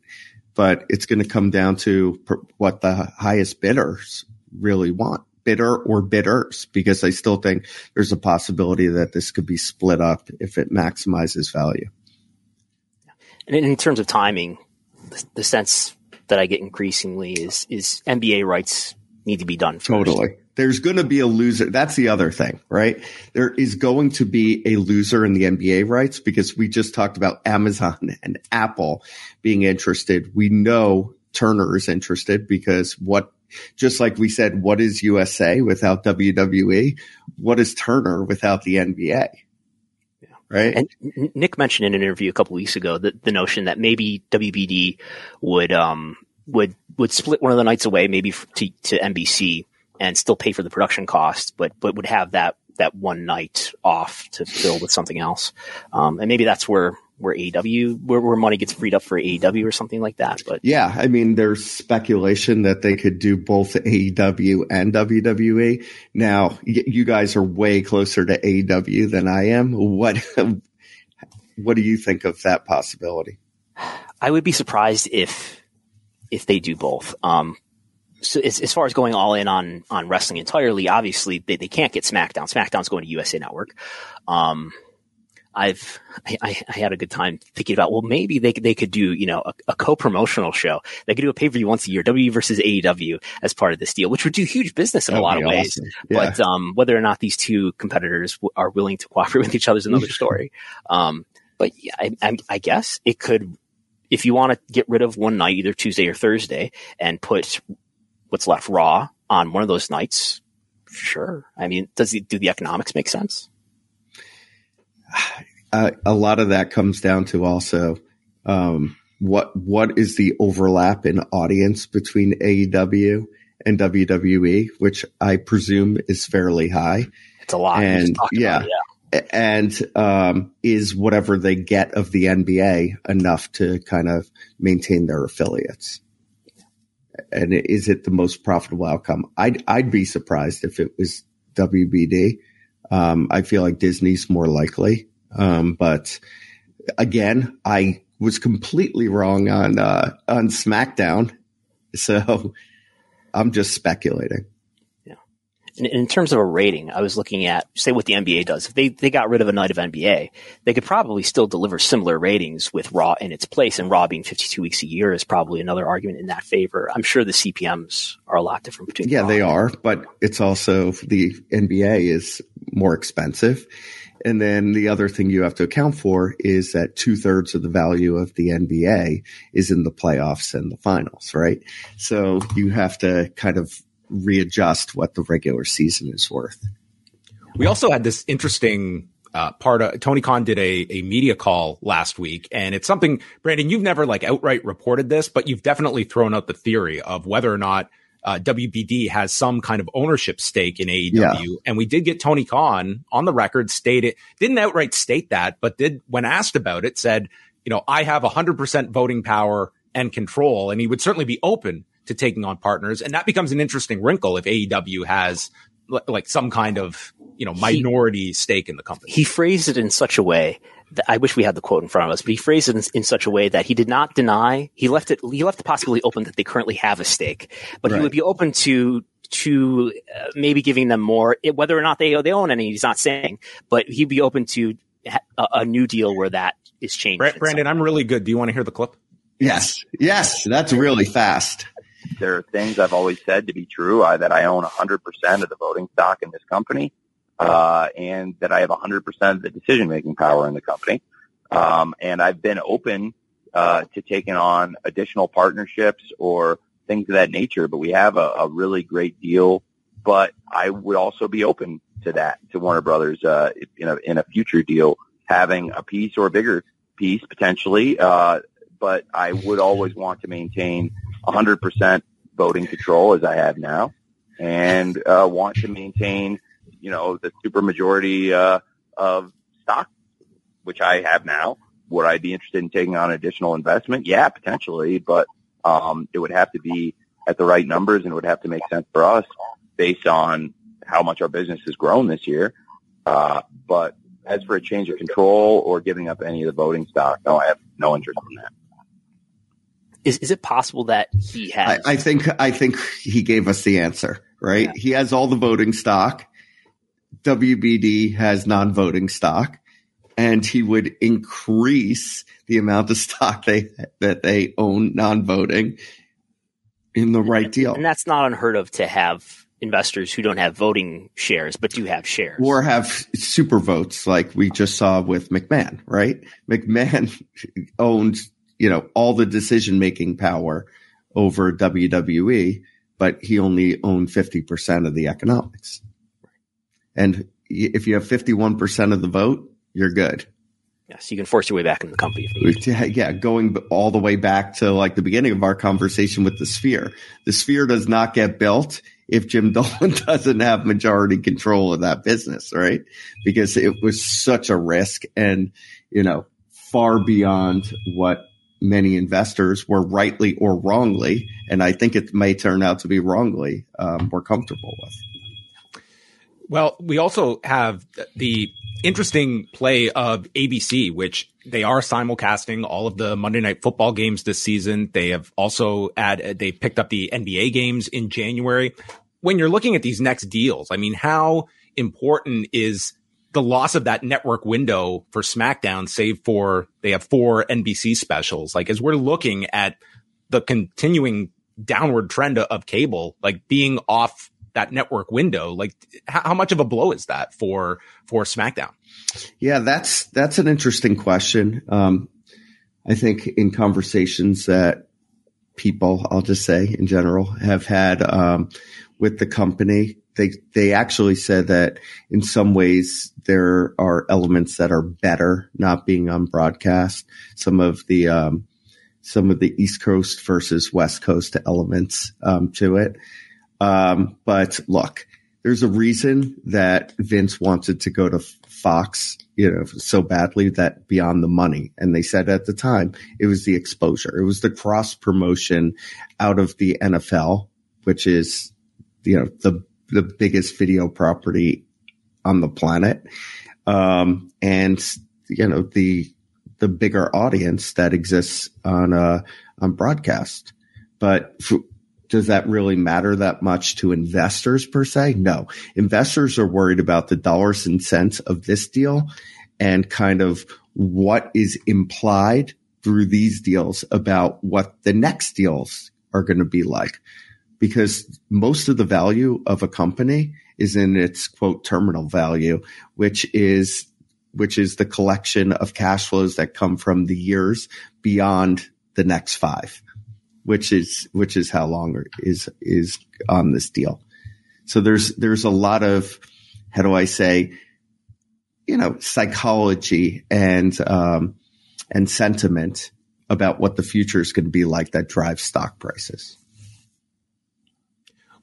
But it's going to come down to what the highest bidders really want, bidder or bidders, because I still think there's a possibility that this could be split up if it maximizes value. And in terms of timing, the sense that I get increasingly is is NBA rights need to be done. First. Totally there's going to be a loser. That's the other thing, right? There is going to be a loser in the NBA rights because we just talked about Amazon and Apple being interested. We know Turner is interested because what, just like we said, what is USA without WWE? What is Turner without the NBA? Right. And Nick mentioned in an interview a couple weeks ago that the notion that maybe WBD would, um, would, would split one of the nights away, maybe to, to NBC and still pay for the production cost, but but would have that that one night off to fill with something else. Um, and maybe that's where where AEW where, where money gets freed up for AEW or something like that. But yeah, I mean, there's speculation that they could do both AEW and WWE. Now, y- you guys are way closer to AEW than I am. What what do you think of that possibility? I would be surprised if if they do both. Um, so as, as, far as going all in on on wrestling entirely, obviously they, they can't get SmackDown. SmackDown's going to USA Network. Um, I've I, I, had a good time thinking about well maybe they they could do you know a, a co promotional show they could do a pay per view once a year WWE versus AEW as part of this deal which would do huge business in That'd a lot of ways awesome. yeah. but um, whether or not these two competitors w- are willing to cooperate with each other is another story um, but yeah, I, I, I guess it could if you want to get rid of one night either Tuesday or Thursday and put what's left raw on one of those nights, sure. I mean, does the, do the economics make sense? Uh, a lot of that comes down to also um, what what is the overlap in audience between AEW and WWE, which I presume is fairly high. It's a lot. And yeah, yeah, and um, is whatever they get of the NBA enough to kind of maintain their affiliates? and is it the most profitable outcome? I'd I'd be surprised if it was WBD. Um, I feel like Disney's more likely, um, but again, I was completely wrong on uh, on SmackDown, so I'm just speculating in, in, terms of a rating, I was looking at, say, what the NBA does. If they, they got rid of a night of NBA, they could probably still deliver similar ratings with Raw in its place. And Raw being 52 weeks a year is probably another argument in that favor. I'm sure the CPMs are a lot different between. Yeah, they are, but it's also the NBA is more expensive. And then the other thing you have to account for is that two thirds of the value of the NBA is in the playoffs and the finals, right? So you have to kind of readjust what the regular season is worth. We also had this interesting uh, part of Tony Khan did a, a media call last week. And it's something, Brandon, you've never like outright reported this, but you've definitely thrown out the theory of whether or not uh, WBD has some kind of ownership stake in AEW. Yeah. And we did get Tony Khan on the record stated, didn't outright state that, but did, when asked about it, said, you know, I have 100% voting power and control. And he would certainly be open to taking on partners. And that becomes an interesting wrinkle if AEW has like some kind of you know minority he, stake in the company. He phrased it in such a way that I wish we had the quote in front of us, but he phrased it in, in such a way that he did not deny. He left it. He left the possibility open that they currently have a stake, but right. he would be open to to uh, maybe giving them more, whether or not they they own any. He's not saying, but he'd be open to a, a new deal where that is changed. Brandon, I'm really good. Do you want to hear the clip? Yes, yes, that's really fast. There are things I've always said to be true uh, that I own 100% of the voting stock in this company, uh, and that I have 100% of the decision making power in the company. Um, and I've been open uh, to taking on additional partnerships or things of that nature. But we have a, a really great deal. But I would also be open to that to Warner Brothers uh, in a in a future deal, having a piece or a bigger piece potentially. Uh, but I would always want to maintain 100% voting control as I have now and uh, want to maintain, you know, the supermajority uh, of stock, which I have now. Would I be interested in taking on additional investment? Yeah, potentially, but um, it would have to be at the right numbers and it would have to make sense for us based on how much our business has grown this year. Uh, but as for a change of control or giving up any of the voting stock, no, I have no interest in that. Is is it possible that he has? I, I think I think he gave us the answer. Right, yeah. he has all the voting stock. WBD has non-voting stock, and he would increase the amount of stock they that they own non-voting in the right deal. And that's not unheard of to have investors who don't have voting shares but do have shares or have super votes like we just saw with McMahon, right? McMahon owns you know, all the decision making power over WWE, but he only owned 50% of the economics. And if you have 51% of the vote, you're good. Yes, you can force your way back in the company. Yeah, going all the way back to like the beginning of our conversation with the sphere. The sphere does not get built if Jim Dolan doesn't have majority control of that business, right? Because it was such a risk and, you know, far beyond what many investors were rightly or wrongly, and I think it may turn out to be wrongly, um, we're comfortable with. Well, we also have the interesting play of ABC, which they are simulcasting all of the Monday night football games this season. They have also add, they picked up the NBA games in January. When you're looking at these next deals, I mean, how important is the loss of that network window for SmackDown, save for they have four NBC specials. Like as we're looking at the continuing downward trend of cable, like being off that network window, like how, how much of a blow is that for for SmackDown? Yeah, that's that's an interesting question. Um, I think in conversations that people, I'll just say in general, have had um, with the company, they they actually said that in some ways there are elements that are better not being on broadcast. Some of the um, some of the East Coast versus West Coast elements um, to it. Um, but look, there's a reason that Vince wanted to go to Fox, you know, so badly that beyond the money. And they said at the time it was the exposure. It was the cross promotion out of the NFL, which is, you know, the the biggest video property on the planet. Um, and, you know, the, the bigger audience that exists on, uh, on broadcast. But f- does that really matter that much to investors per se? No. Investors are worried about the dollars and cents of this deal and kind of what is implied through these deals about what the next deals are going to be like because most of the value of a company is in its quote terminal value, which is which is the collection of cash flows that come from the years beyond the next five, which is which is how long is is on this deal. So there's there's a lot of how do I say you know, psychology and, um, and sentiment about what the future is going to be like that drives stock prices.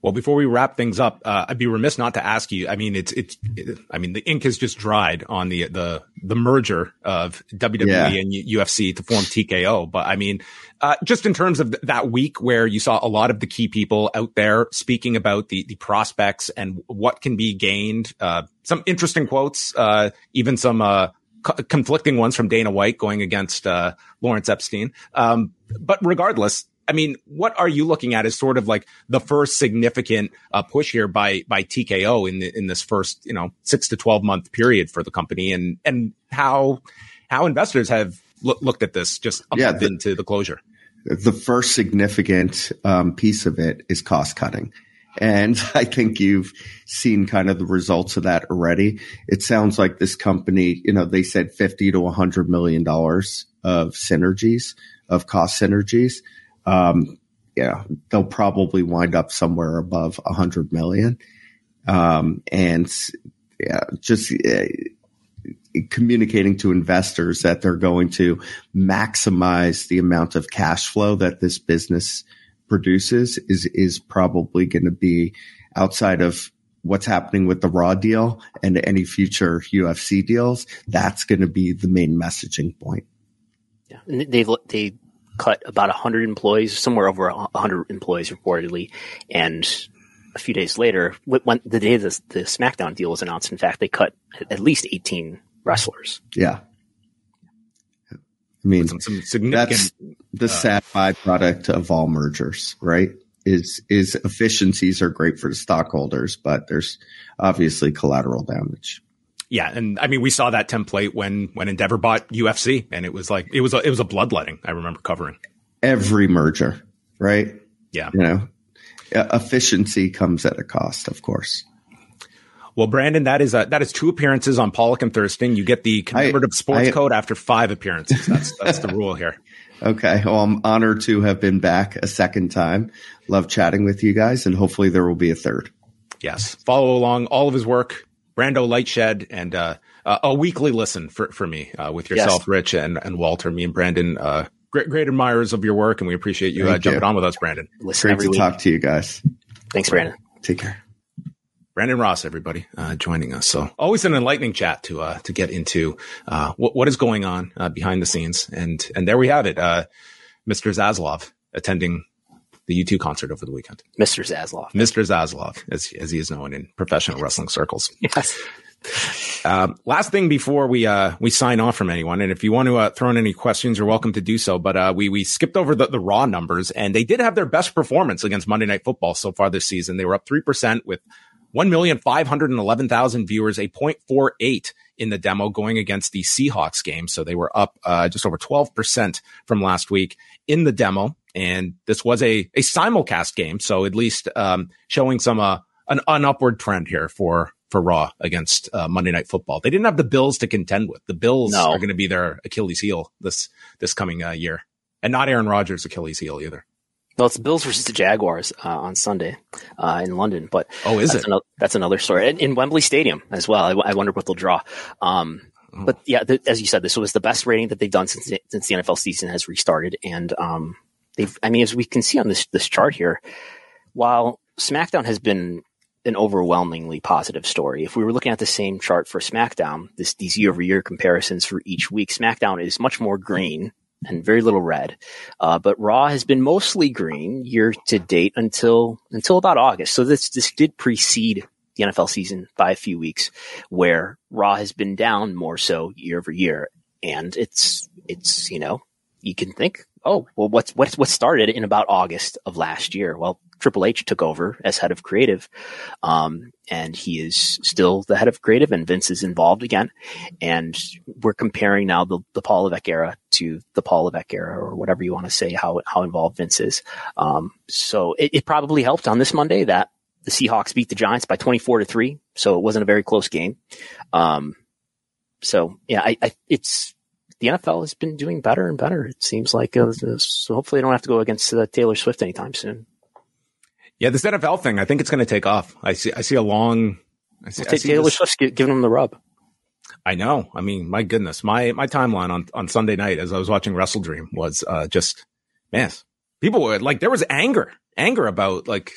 Well, before we wrap things up, uh, I'd be remiss not to ask you. I mean, it's it's. It, I mean, the ink has just dried on the the the merger of WWE yeah. and UFC to form TKO. But I mean, uh, just in terms of th- that week where you saw a lot of the key people out there speaking about the the prospects and what can be gained. Uh, some interesting quotes, uh, even some uh, co- conflicting ones from Dana White going against uh, Lawrence Epstein. Um, but regardless, I mean, what are you looking at as sort of like the first significant uh, push here by by TKO in the, in this first you know six to twelve month period for the company, and and how how investors have lo- looked at this just up yeah, the, into the closure. The first significant um, piece of it is cost cutting. And I think you've seen kind of the results of that already. It sounds like this company, you know, they said 50 to 100 million dollars of synergies, of cost synergies um, yeah, they'll probably wind up somewhere above a hundred million. Um, and yeah, just uh, communicating to investors that they're going to maximize the amount of cash flow that this business produces is, is probably going to be outside of what's happening with the raw deal and any future UFC deals. That's going to be the main messaging point. Yeah. And they, they cut about 100 employees, somewhere over 100 employees reportedly. And a few days later, when the day the, the SmackDown deal was announced, in fact, they cut at least 18 wrestlers. Yeah. I mean, some, some significant, that's the uh, sad byproduct of all mergers, right? Is, is efficiencies are great for the stockholders, but there's obviously collateral damage. Yeah, and I mean, we saw that template when when Endeavor bought UFC, and it was like it was a, it was a bloodletting. I remember covering every merger, right? Yeah, you know, efficiency comes at a cost, of course. Well, Brandon, that is a, that is two appearances on Pollock and Thurston. You get the commemorative I, sports I, code after five appearances. That's that's the rule here. Okay. Well, I'm honored to have been back a second time. Love chatting with you guys, and hopefully there will be a third. Yes. Follow along all of his work Brando LightShed and uh, uh, a weekly listen for for me uh, with yourself, yes. Rich, and and Walter. Me and Brandon, uh, great great admirers of your work, and we appreciate you uh, jumping you. on with us, Brandon. Listen great to week. talk to you guys. Thanks, Brandon. Take care. Brandon Ross, everybody, uh, joining us. So always an enlightening chat to uh, to get into uh, what what is going on uh, behind the scenes, and and there we have it, uh, Mr. Zaslav attending the U2 concert over the weekend. Mr. Zaslav. Mr. Zaslav, as, as he is known in professional wrestling circles. Yes. Um, last thing before we uh, we sign off from anyone, and if you want to uh, throw in any questions, you're welcome to do so. But uh, we we skipped over the, the raw numbers, and they did have their best performance against Monday Night Football so far this season. They were up three percent with one million five hundred and eleven thousand viewers, a 0.48 in the demo going against the Seahawks game. So they were up uh, just over twelve percent from last week in the demo and this was a a simulcast game, so at least um, showing some uh, an, an upward trend here for for Raw against uh, Monday Night Football. They didn't have the Bills to contend with. The Bills no. are going to be their Achilles heel this this coming uh, year, and not Aaron Rodgers' Achilles heel either. Well, it's Bills versus the Jaguars uh, on Sunday uh, in London, but oh, is that's it? Another, that's another story. in Wembley Stadium as well. I, I wonder what they'll draw. Um, oh. But yeah, as you said, this was the best rating that they've done since since the NFL season has restarted, and um, they've, I mean, as we can see on this, this chart here, while SmackDown has been an overwhelmingly positive story. If we were looking at the same chart for SmackDown, this, these year over year comparisons for each week, SmackDown is much more green and very little red. Uh, but Raw has been mostly green year to date until, until about August. So this, this did precede the NFL season by a few weeks where Raw has been down more so year over year. And it's, it's, you know, you can think, oh, well, what's, what's, what started in about August of last year? Well, Triple H took over as head of creative. Um, and he is still the head of creative and Vince is involved again. And we're comparing now the, the Paul Levesque era to the Paul Levesque era or whatever you want to say, how, how involved Vince is. Um, so it, it probably helped on this Monday that the Seahawks beat the Giants by 24 to three. So it wasn't a very close game. Um, so yeah, I, I, it's, the NFL has been doing better and better. It seems like uh, so. Hopefully, they don't have to go against uh, Taylor Swift anytime soon. Yeah, this NFL thing, I think it's going to take off. I see. I see a long. I see, we'll I see Taylor Swift giving them the rub. I know. I mean, my goodness, my my timeline on on Sunday night as I was watching WrestleDream was uh, just man, people were like there was anger, anger about like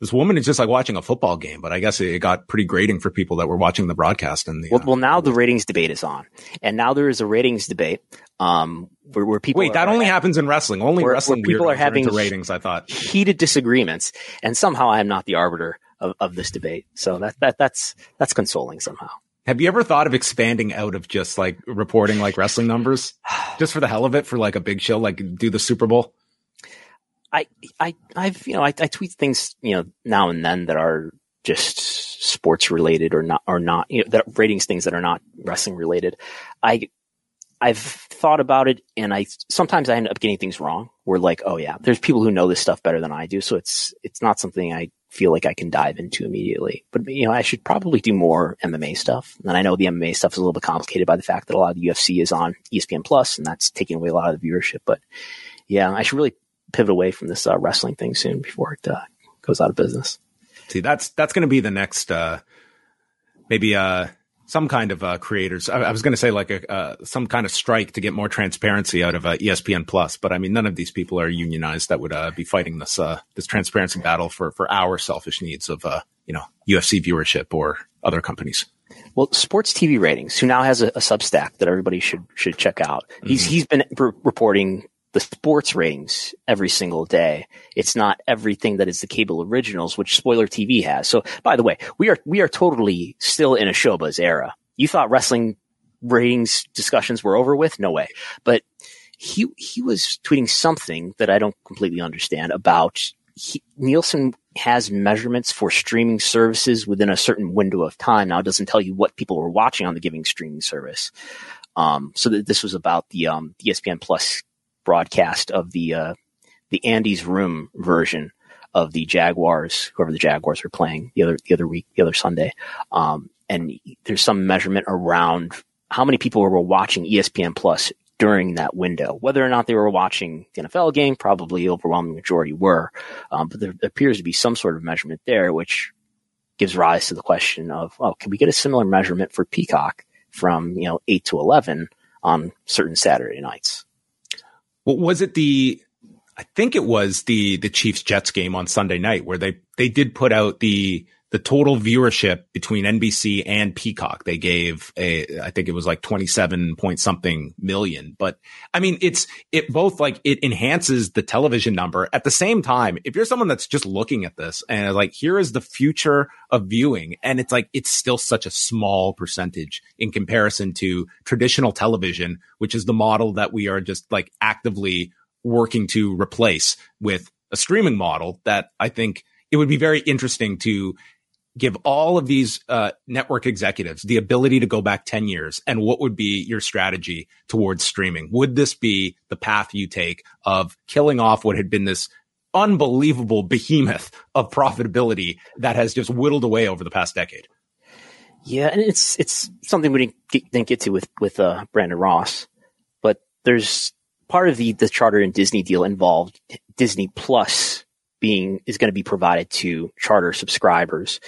this woman is just like watching a football game, but I guess it got pretty grating for people that were watching the broadcast. And the, well, uh, well, now the ratings debate is on, and now there is a ratings debate. Um, where, where people wait, that only happens in wrestling. Only where, wrestling where people are having ratings. I thought heated disagreements, and somehow I am not the arbiter of, of this debate. So that that that's that's consoling somehow. Have you ever thought of expanding out of just like reporting like wrestling numbers, just for the hell of it, for like a big show, like do the Super Bowl? I, I, I've, you know, I, I tweet things, you know, now and then that are just sports related or not, or not, you know, that ratings things that are not wrestling related. I, I've thought about it and I, sometimes I end up getting things wrong. We're like, oh yeah, there's people who know this stuff better than I do. So it's, it's not something I feel like I can dive into immediately. But, you know, I should probably do more MMA stuff. And I know the MMA stuff is a little bit complicated by the fact that a lot of the UFC is on ESPN Plus and that's taking away a lot of the viewership. But yeah, I should really pivot away from this uh, wrestling thing soon before it uh, goes out of business. See, that's that's going to be the next uh, maybe uh, some kind of uh, creators. I, I was going to say like a uh, some kind of strike to get more transparency out of uh, ESPN Plus, but I mean none of these people are unionized that would uh, be fighting this uh, this transparency battle for for our selfish needs of uh, you know UFC viewership or other companies. Well, Sports TV Ratings, who now has a, a Substack that everybody should should check out. He's mm-hmm. he's been r- reporting the sports ratings every single day. It's not everything that is the cable originals, which Spoiler TV has. So, by the way, we are we are totally still in a era. You thought wrestling ratings discussions were over with? No way. But he he was tweeting something that I don't completely understand about he, Nielsen has measurements for streaming services within a certain window of time. Now it doesn't tell you what people were watching on the giving streaming service. Um, so this was about the um, ESPN Plus broadcast of the uh, the Andy's Room version of the Jaguars, whoever the Jaguars were playing the other the other week, the other Sunday. Um, and there's some measurement around how many people were watching ESPN Plus during that window. Whether or not they were watching the NFL game, probably overwhelming majority were. Um, but there appears to be some sort of measurement there, which gives rise to the question of, oh, can we get a similar measurement for Peacock from, you know, eight to 11 on certain Saturday nights? What was it the I think it was the the Chiefs Jets game on Sunday night where they they did put out the the total viewership between NBC and Peacock. They gave a, I think it was like 27 point something million. But I mean, it's, it both like it enhances the television number at the same time. If you're someone that's just looking at this and like, here is the future of viewing. And it's like, it's still such a small percentage in comparison to traditional television, which is the model that we are just like actively working to replace with a streaming model that I think it would be very interesting to give all of these uh, network executives the ability to go back 10 years and what would be your strategy towards streaming? Would this be the path you take of killing off what had been this unbelievable behemoth of profitability that has just whittled away over the past decade? Yeah and it's it's something we didn't get, didn't get to with with uh, brandon ross but there's part of the the charter and disney deal involved disney plus being is going to be provided to charter subscribers,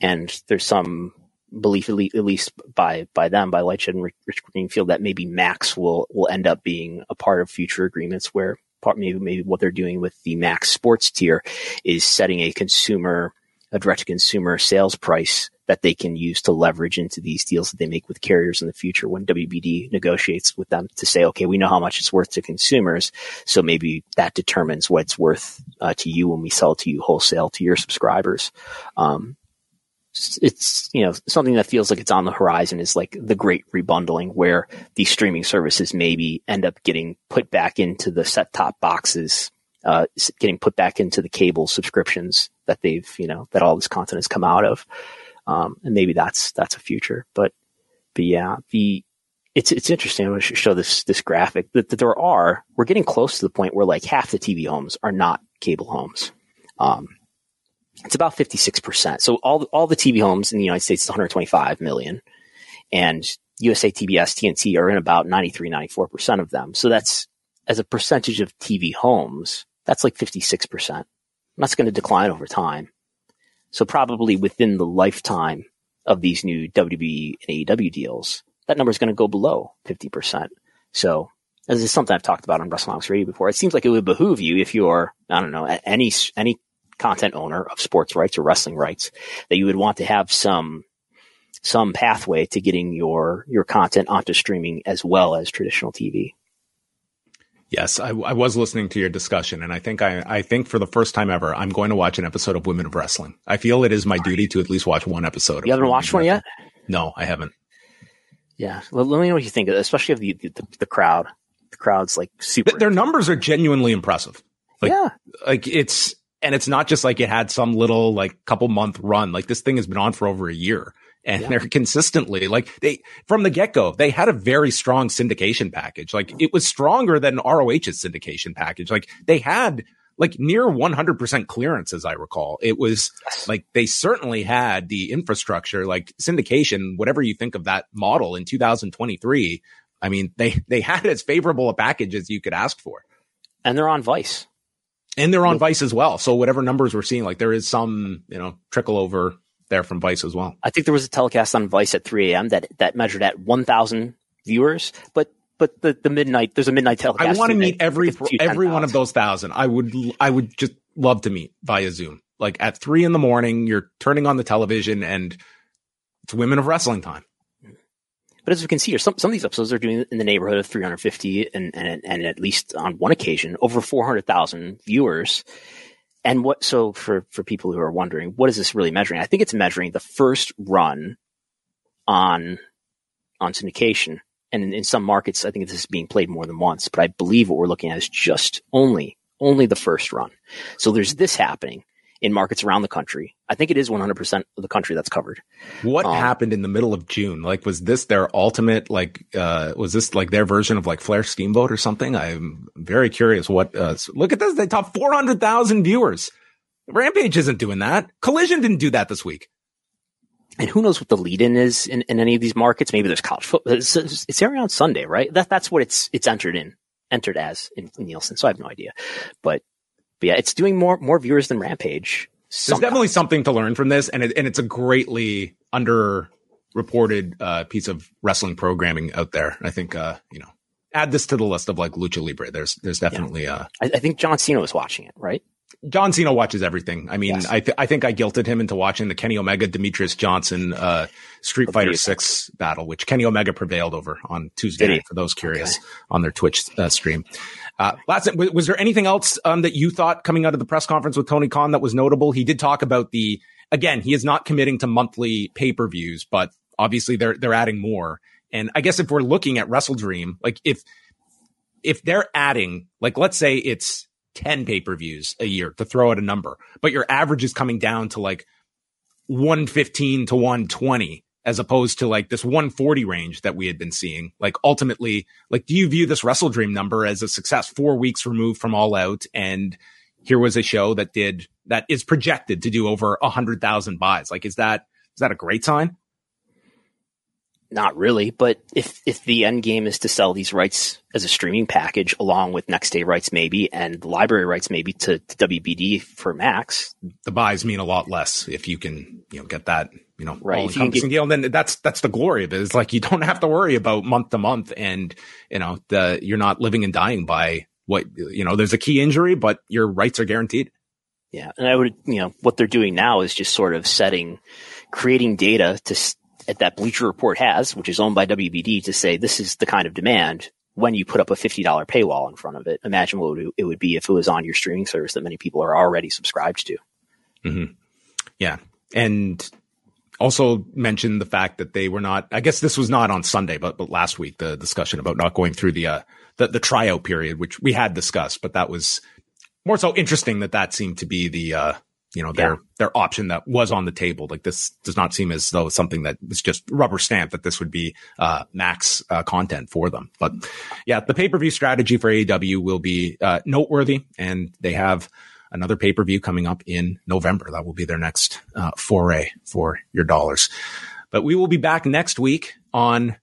and there's some belief, at least by by them, by LightShed and Rich Greenfield, that maybe Max will will end up being a part of future agreements where part maybe maybe what they're doing with the Max Sports tier is setting a consumer a direct to consumer sales price that they can use to leverage into these deals that they make with carriers in the future when WBD negotiates with them to say, okay, we know how much it's worth to consumers. So maybe that determines what it's worth uh, to you when we sell to you wholesale to your subscribers. Um, it's, you know, something that feels like it's on the horizon is like the great rebundling where these streaming services maybe end up getting put back into the set top boxes uh, getting put back into the cable subscriptions that they've, you know, that all this content has come out of. Um, and maybe that's, that's a future, but, but yeah, the, it's, it's interesting. I'm going to show this, this graphic that, that there are, we're getting close to the point where like half the TV homes are not cable homes. Um, it's about 56%. So all, all the TV homes in the United States is 125 million and USA TBS, TNT are in about 93, 94% of them. So that's as a percentage of TV homes, that's like 56%. That's going to decline over time. So probably within the lifetime of these new WWE and AEW deals, that number is going to go below 50%. So this is something I've talked about on Wrestlenomics Radio before. It seems like it would behoove you if you're, I don't know, any, any content owner of sports rights or wrestling rights that you would want to have some, some pathway to getting your, your content onto streaming as well as traditional TV. Yes, I, I, was listening to your discussion, and I think I, I think for the first time ever, I'm going to watch an episode of Women of Wrestling. I feel it is my duty to at least watch one episode. You haven't watched one yet? No, I haven't. Yeah, well, let me know what you think, especially of the, the, the crowd. The crowd's like super. Their numbers are genuinely impressive. Like, yeah, like it's and it's not just like it had some little like couple month run. Like this thing has been on for over a year and yeah. they're consistently like they from the get go they had a very strong syndication package. Like it was stronger than ROH's syndication package. Like they had like near 100% clearance as I recall. It was like they certainly had the infrastructure like syndication whatever you think of that model in 2023. I mean they they had as favorable a package as you could ask for. And they're on Vice. And they're on Vice as well. So whatever numbers we're seeing like there is some, you know, trickle over there from Vice as well. I think there was a telecast on Vice at 3 a.m. that that measured at 1,000 viewers, but but the, the midnight there's a midnight telecast. I want to meet every every 10, one of those thousand. I would I would just love to meet via Zoom. Like at three in the morning, you're turning on the television and it's women of wrestling time. But as we can see some, some of these episodes are doing in the neighborhood of 350 and, and, and at least on one occasion, over 400,000 viewers. And what, so for, for people who are wondering, what is this really measuring? I think it's measuring the first run on, on syndication. And in, in some markets, I think this is being played more than once, but I believe what we're looking at is just only, only the first run. So there's this happening in markets around the country. I think it is 100% of the country that's covered. What um, happened in the middle of June? Like, was this their ultimate, like, uh, was this like their version of like Flair Steamboat or something? I'm very curious what, uh, look at this. They top 400,000 viewers. Rampage isn't doing that. Collision didn't do that this week. And who knows what the lead in is in, in any of these markets? Maybe there's college football. It's, it's airing on Sunday, right? That, that's what it's, it's entered in, entered as in, in Nielsen. So I have no idea, but but yeah, it's doing more more viewers than Rampage. Somehow. There's definitely something to learn from this, and it, and it's a greatly underreported uh, piece of wrestling programming out there. I think uh, you know, add this to the list of like lucha libre. There's there's definitely. Yeah. Uh, I, I think John Cena was watching it, right? John Cena watches everything. I mean, yes. I th- I think I guilted him into watching the Kenny Omega Demetrious Johnson uh, Street Fighter Six battle, which Kenny Omega prevailed over on Tuesday night. For those curious, okay. on their Twitch uh, stream. Uh, last, was, was there anything else um, that you thought coming out of the press conference with Tony Khan that was notable? He did talk about the again. He is not committing to monthly pay per views, but obviously they're they're adding more. And I guess if we're looking at WrestleDream, like if if they're adding, like let's say it's 10 pay per views a year to throw out a number, but your average is coming down to like 115 to 120 as opposed to like this 140 range that we had been seeing. Like ultimately, like, do you view this WrestleDream number as a success four weeks removed from All Out? And here was a show that did, that is projected to do over a hundred thousand buys. Like, is that, is that a great sign? Not really, but if if the end game is to sell these rights as a streaming package along with next day rights maybe and library rights maybe to, to WBD for Max, the buys mean a lot less if you can you know get that you know right. all-encompassing deal. Then that's that's the glory of it. It's like you don't have to worry about month to month, and you know the you're not living and dying by what you know. There's a key injury, but your rights are guaranteed. Yeah, and I would you know what they're doing now is just sort of setting, creating data to that Bleacher Report has, which is owned by WBD, to say this is the kind of demand when you put up a $50 paywall in front of it. Imagine what it would be if it was on your streaming service that many people are already subscribed to. Mm-hmm. Yeah. And also mentioned the fact that they were not, I guess this was not on Sunday, but, but last week, the discussion about not going through the, uh, the, the tryout period, which we had discussed, but that was more so interesting that that seemed to be the, uh, you know, their, yeah. their option that was on the table. Like this does not seem as though something that was just rubber stamp that this would be, uh, max, uh, content for them. But yeah, the pay-per-view strategy for AEW will be, uh, noteworthy and they have another pay-per-view coming up in November. That will be their next, uh, foray for your dollars. But we will be back next week on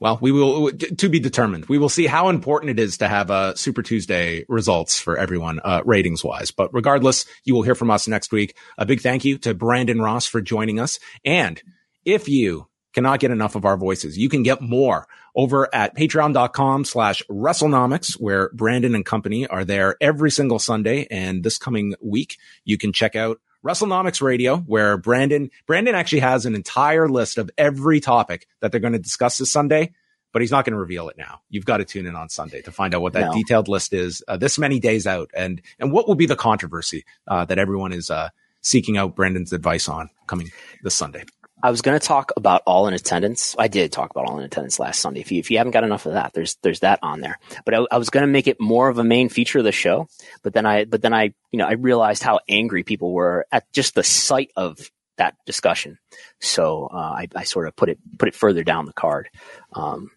well, we will to be determined. We will see how important it is to have a Super Tuesday results for everyone, uh, ratings wise. But regardless, you will hear from us next week. A big thank you to Brandon Ross for joining us. And if you cannot get enough of our voices. You can get more over at patreon.com slash Wrestlenomics, where Brandon and company are there every single Sunday. And this coming week, you can check out Wrestlenomics Radio, where Brandon, Brandon actually has an entire list of every topic that they're going to discuss this Sunday but he's not going to reveal it now. You've got to tune in on Sunday to find out what that no. detailed list is uh, this many days out and, and what will be the controversy uh, that everyone is uh, seeking out Brandon's advice on coming this Sunday. I was going to talk about all in attendance. I did talk about all in attendance last Sunday. If you, if you haven't got enough of that, there's there's that on there. But I, I was going to make it more of a main feature of the show. But then I but then I you know I realized how angry people were at just the sight of that discussion. So uh, I, I sort of put it put it further down the card. Um,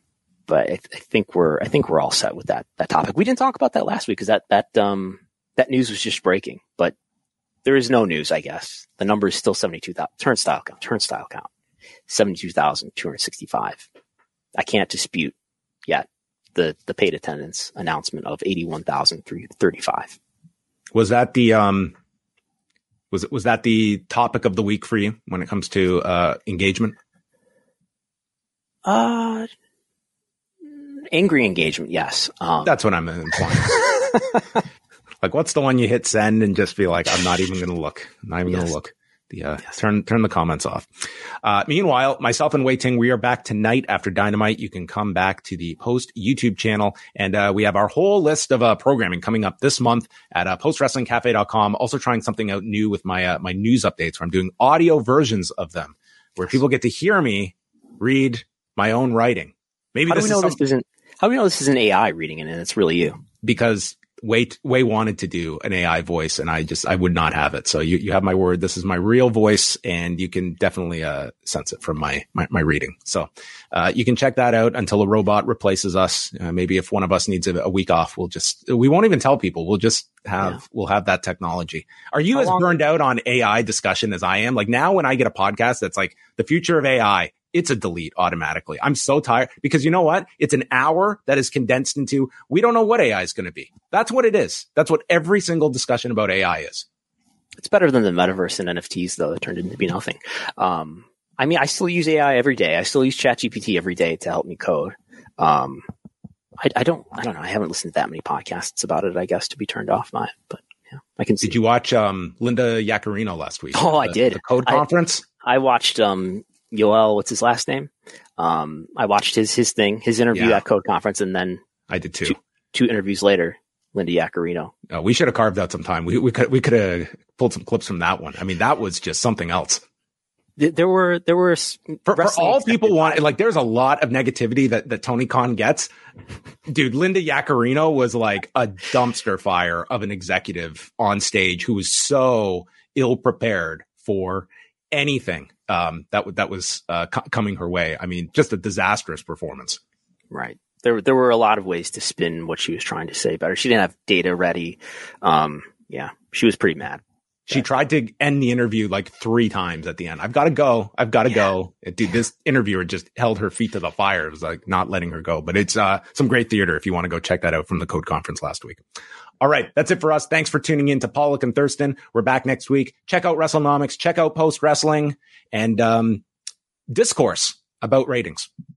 but I, I, think we're I think we're all set with that that topic. We didn't talk about that last week because that that um that news was just breaking. But there is no news, I guess. The number is still 72,000. Turnstile count, turnstile count, 72,265. I can't dispute yet the, the paid attendance announcement of 81,335. Was that the, um, was was that the topic of the week for you when it comes to, uh, engagement? Uh, angry engagement. Yes. Um, That's what I'm implying. Like, what's the one you hit send and just be like, I'm not even going to look. I'm not even yes. going to look. The, uh, yes. turn turn the comments off. Uh, meanwhile, myself and Wai Ting, we are back tonight after Dynamite. You can come back to the Post YouTube channel, and uh, we have our whole list of uh, programming coming up this month at uh, postwrestlingcafe.com. Also trying something out new with my uh, my news updates, where I'm doing audio versions of them, where people get to hear me read my own writing. Maybe how do we know this isn't? How do we know this isn't AI reading it and it's really you? Because Wai Wai wanted to do an AI voice, and I just I would not have it. So you you have my word. This is my real voice, and you can definitely uh, sense it from my my, my reading. So uh, you can check that out until a robot replaces us. Uh, maybe if one of us needs a, a, week off, we'll just we won't even tell people. We'll just have yeah. we'll have that technology. Are you How as long- burned out on AI discussion as I am? Like now, when I get a podcast that's like the future of AI, it's a delete automatically. I'm so tired because you know what? It's an hour that is condensed into, we don't know what AI is going to be. That's what it is. That's what every single discussion about AI is. It's better than the metaverse and NFTs though. That turned into be nothing. Um, I mean, I still use AI every day. I still use ChatGPT every day to help me code. Um, I, I, don't, I don't know. I haven't listened to that many podcasts about it, I guess, to be turned off by, it, but yeah, I can see. Did you watch, um, Linda Yaccarino last week? Oh, the, I did. The code conference? I, I watched, um, Yoel, what's his last name? Um, I watched his his thing, his interview yeah. at Code Conference, and then I did too. Two, two interviews later, Linda Yaccarino. Oh, we should have carved out some time. We we could we could have pulled some clips from that one. I mean, that was just something else. There were there were for, for all people want like there's a lot of negativity that that Tony Khan gets. Dude, Linda Yaccarino was like a dumpster fire of an executive on stage who was so ill prepared for anything um, that that was uh, co- coming her way. I mean, just a disastrous performance. Right. There there were a lot of ways to spin what she was trying to say better. She didn't have data ready. Um, yeah, she was pretty mad. She tried to end the interview like three times at the end. I've got to go. I've got to yeah. go. Dude, this interviewer just held her feet to the fire. It was like not letting her go. But it's uh, some great theater if you want to go check that out from the Code Conference last week. All right, that's it for us. Thanks for tuning in to Pollock and Thurston. We're back next week. Check out Wrestlenomics. Check out Post Wrestling and um, Discourse about ratings.